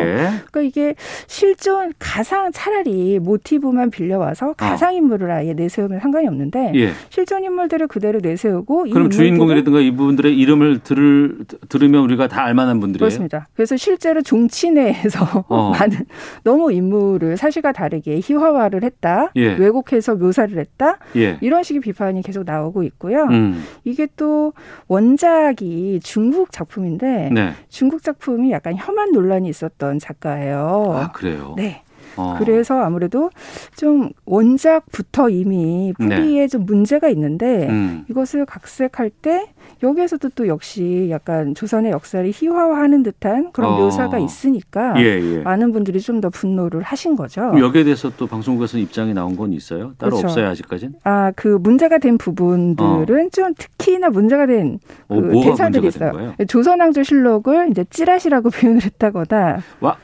그러니까 이게 실존 가상 차라리 모티브만 빌려와서 가상 인물을 아예 내세우면 상관이 없는데 예. 실존 인물들을 그대로 내세우고 이 그럼 주인공이라든가 이분들의 이름을 들을 들으면 우리가 다 알만한 분들이에요. 그렇습니다. 그래서 실제로 종치 내에서 어. 많은 너무 인물을 사실과 다르게 희화화를 했다, 예. 왜곡해서 묘사를 했다, 예. 이런 식의 비판이 계속 나오고 있고요. 음. 이게 또 원작이 중국 작품인데 네. 중국 작품이 약간 혐한 논란이 있었던 작가예요. 아 그래요. 네. 어. 그래서 아무래도 좀 원작부터 이미 뿌리에 좀 문제가 있는데 네. 음. 이것을 각색할 때 여기에서도 또 역시 약간 조선의 역사를 희화화하는 듯한 그런 어. 묘사가 있으니까 예, 예. 많은 분들이 좀 더 분노를 하신 거죠. 여기에 대해서 또 방송국에서 입장이 나온 건 있어요? 따로 그렇죠. 없어요 아직까지는? 아, 그 문제가 된 부분들은 좀 특히나 문제가 된 어, 그 대사들이 있어요. 거예요? 조선왕조 실록을 이제 찌라시라고 표현을 했다거나 와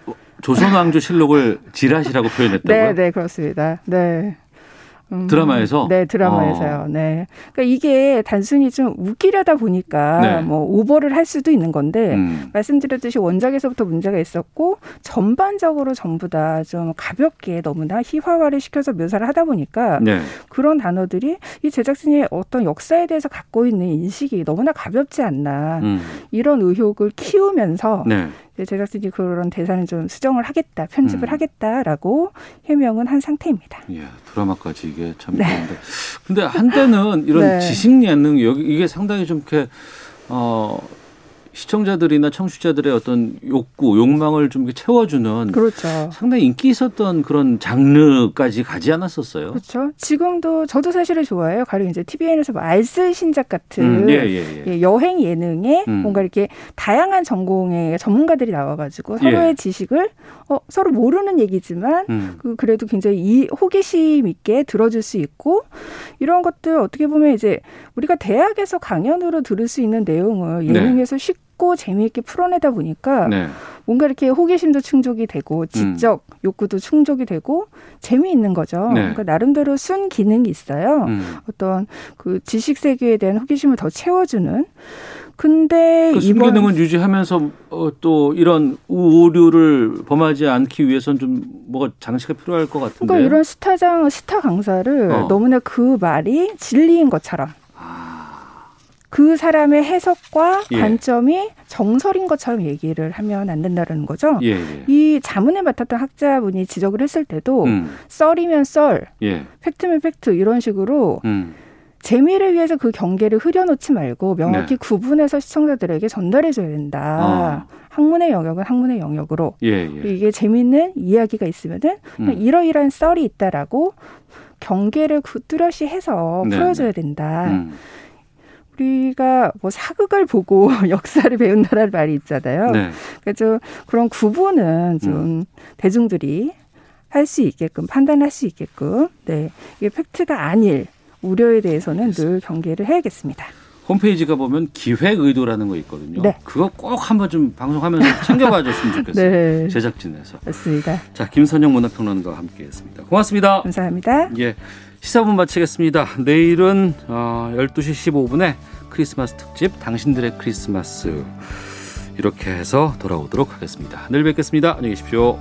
조선왕조 실록을 지라시라고 표현했다고요? 네, 네, 그렇습니다. 네. 음, 드라마에서? 네, 드라마에서요. 네. 그러니까 이게 단순히 좀 웃기려다 보니까 네. 뭐 오버를 할 수도 있는 건데 음. 말씀드렸듯이 원작에서부터 문제가 있었고 전반적으로 전부 다 좀 가볍게 너무나 희화화를 시켜서 묘사를 하다 보니까 네. 그런 단어들이 이 제작진이 어떤 역사에 대해서 갖고 있는 인식이 너무나 가볍지 않나 음. 이런 의혹을 키우면서 네. 이제 제작진이 그런 대사는 좀 수정을 하겠다, 편집을 음. 하겠다라고 해명은 한 상태입니다. 예, 드라마까지 이게 참 네. 그런데 근데 한때는 이런 네. 지식 예능 여기 이게 상당히 좀 이렇게 어 시청자들이나 청취자들의 어떤 욕구, 욕망을 좀 채워주는 그렇죠. 상당히 인기 있었던 그런 장르까지 가지 않았었어요. 그렇죠. 지금도 저도 사실은 좋아해요. 가령 이제 TVN에서 뭐 알쓸 신작 같은 음, 예, 예, 예. 여행 예능에 음. 뭔가 이렇게 다양한 전공의 전문가들이 나와가지고 서로의 예. 지식을 어, 서로 모르는 얘기지만 음. 그 그래도 굉장히 이 호기심 있게 들어줄 수 있고 이런 것들 어떻게 보면 이제 우리가 대학에서 강연으로 들을 수 있는 내용을 네. 예능에서 쉽 고 재미있게 풀어내다 보니까 네. 뭔가 이렇게 호기심도 충족이 되고 지적 욕구도 충족이 되고 재미있는 거죠. 네. 그러니까 나름대로 순 기능이 있어요. 음. 어떤 그 지식 세계에 대한 호기심을 더 채워주는. 근데 그 이번 순기능은 유지하면서 어, 또 이런 오류를 범하지 않기 위해서는 좀 뭐가 장치가 필요할 것 같은데. 그러니까 이런 스타장 스타 강사를 어. 너무나 그 말이 진리인 것처럼 그 사람의 해석과 예. 관점이 정설인 것처럼 얘기를 하면 안 된다는 거죠. 예, 예. 이 자문을 맡았던 학자분이 지적을 했을 때도 음. 썰이면 썰, 예. 팩트면 팩트 이런 식으로 음. 재미를 위해서 그 경계를 흐려놓지 말고 명확히 네. 구분해서 시청자들에게 전달해줘야 된다. 학문의 영역은 학문의 영역으로 예, 이게 재밌는 이야기가 있으면은 음. 이러이러한 썰이 있다라고 경계를 구- 뚜렷이 해서 네, 풀어줘야 된다. 음. 우리가 뭐 사극을 보고 역사를 배운다라는 말이 있잖아요. 네. 그러니까 좀 그런 구분은 좀 음. 대중들이 할 수 있게끔 판단할 수 있게끔 네 이게 팩트가 아닐 우려에 대해서는 늘 경계를 해야겠습니다. 홈페이지가 보면 기획 의도라는 거 있거든요. 네. 그거 꼭 한번 좀 방송하면서 챙겨봐 줬으면 좋겠어요. 네. 제작진에서. 맞습니다. 자, 김선영 문화평론가와 함께 했습니다. 고맙습니다. 감사합니다. 예, 시사분 마치겠습니다. 내일은 어, 12시 15분에 크리스마스 특집 당신들의 크리스마스 이렇게 해서 돌아오도록 하겠습니다. 내일 뵙겠습니다. 안녕히 계십시오.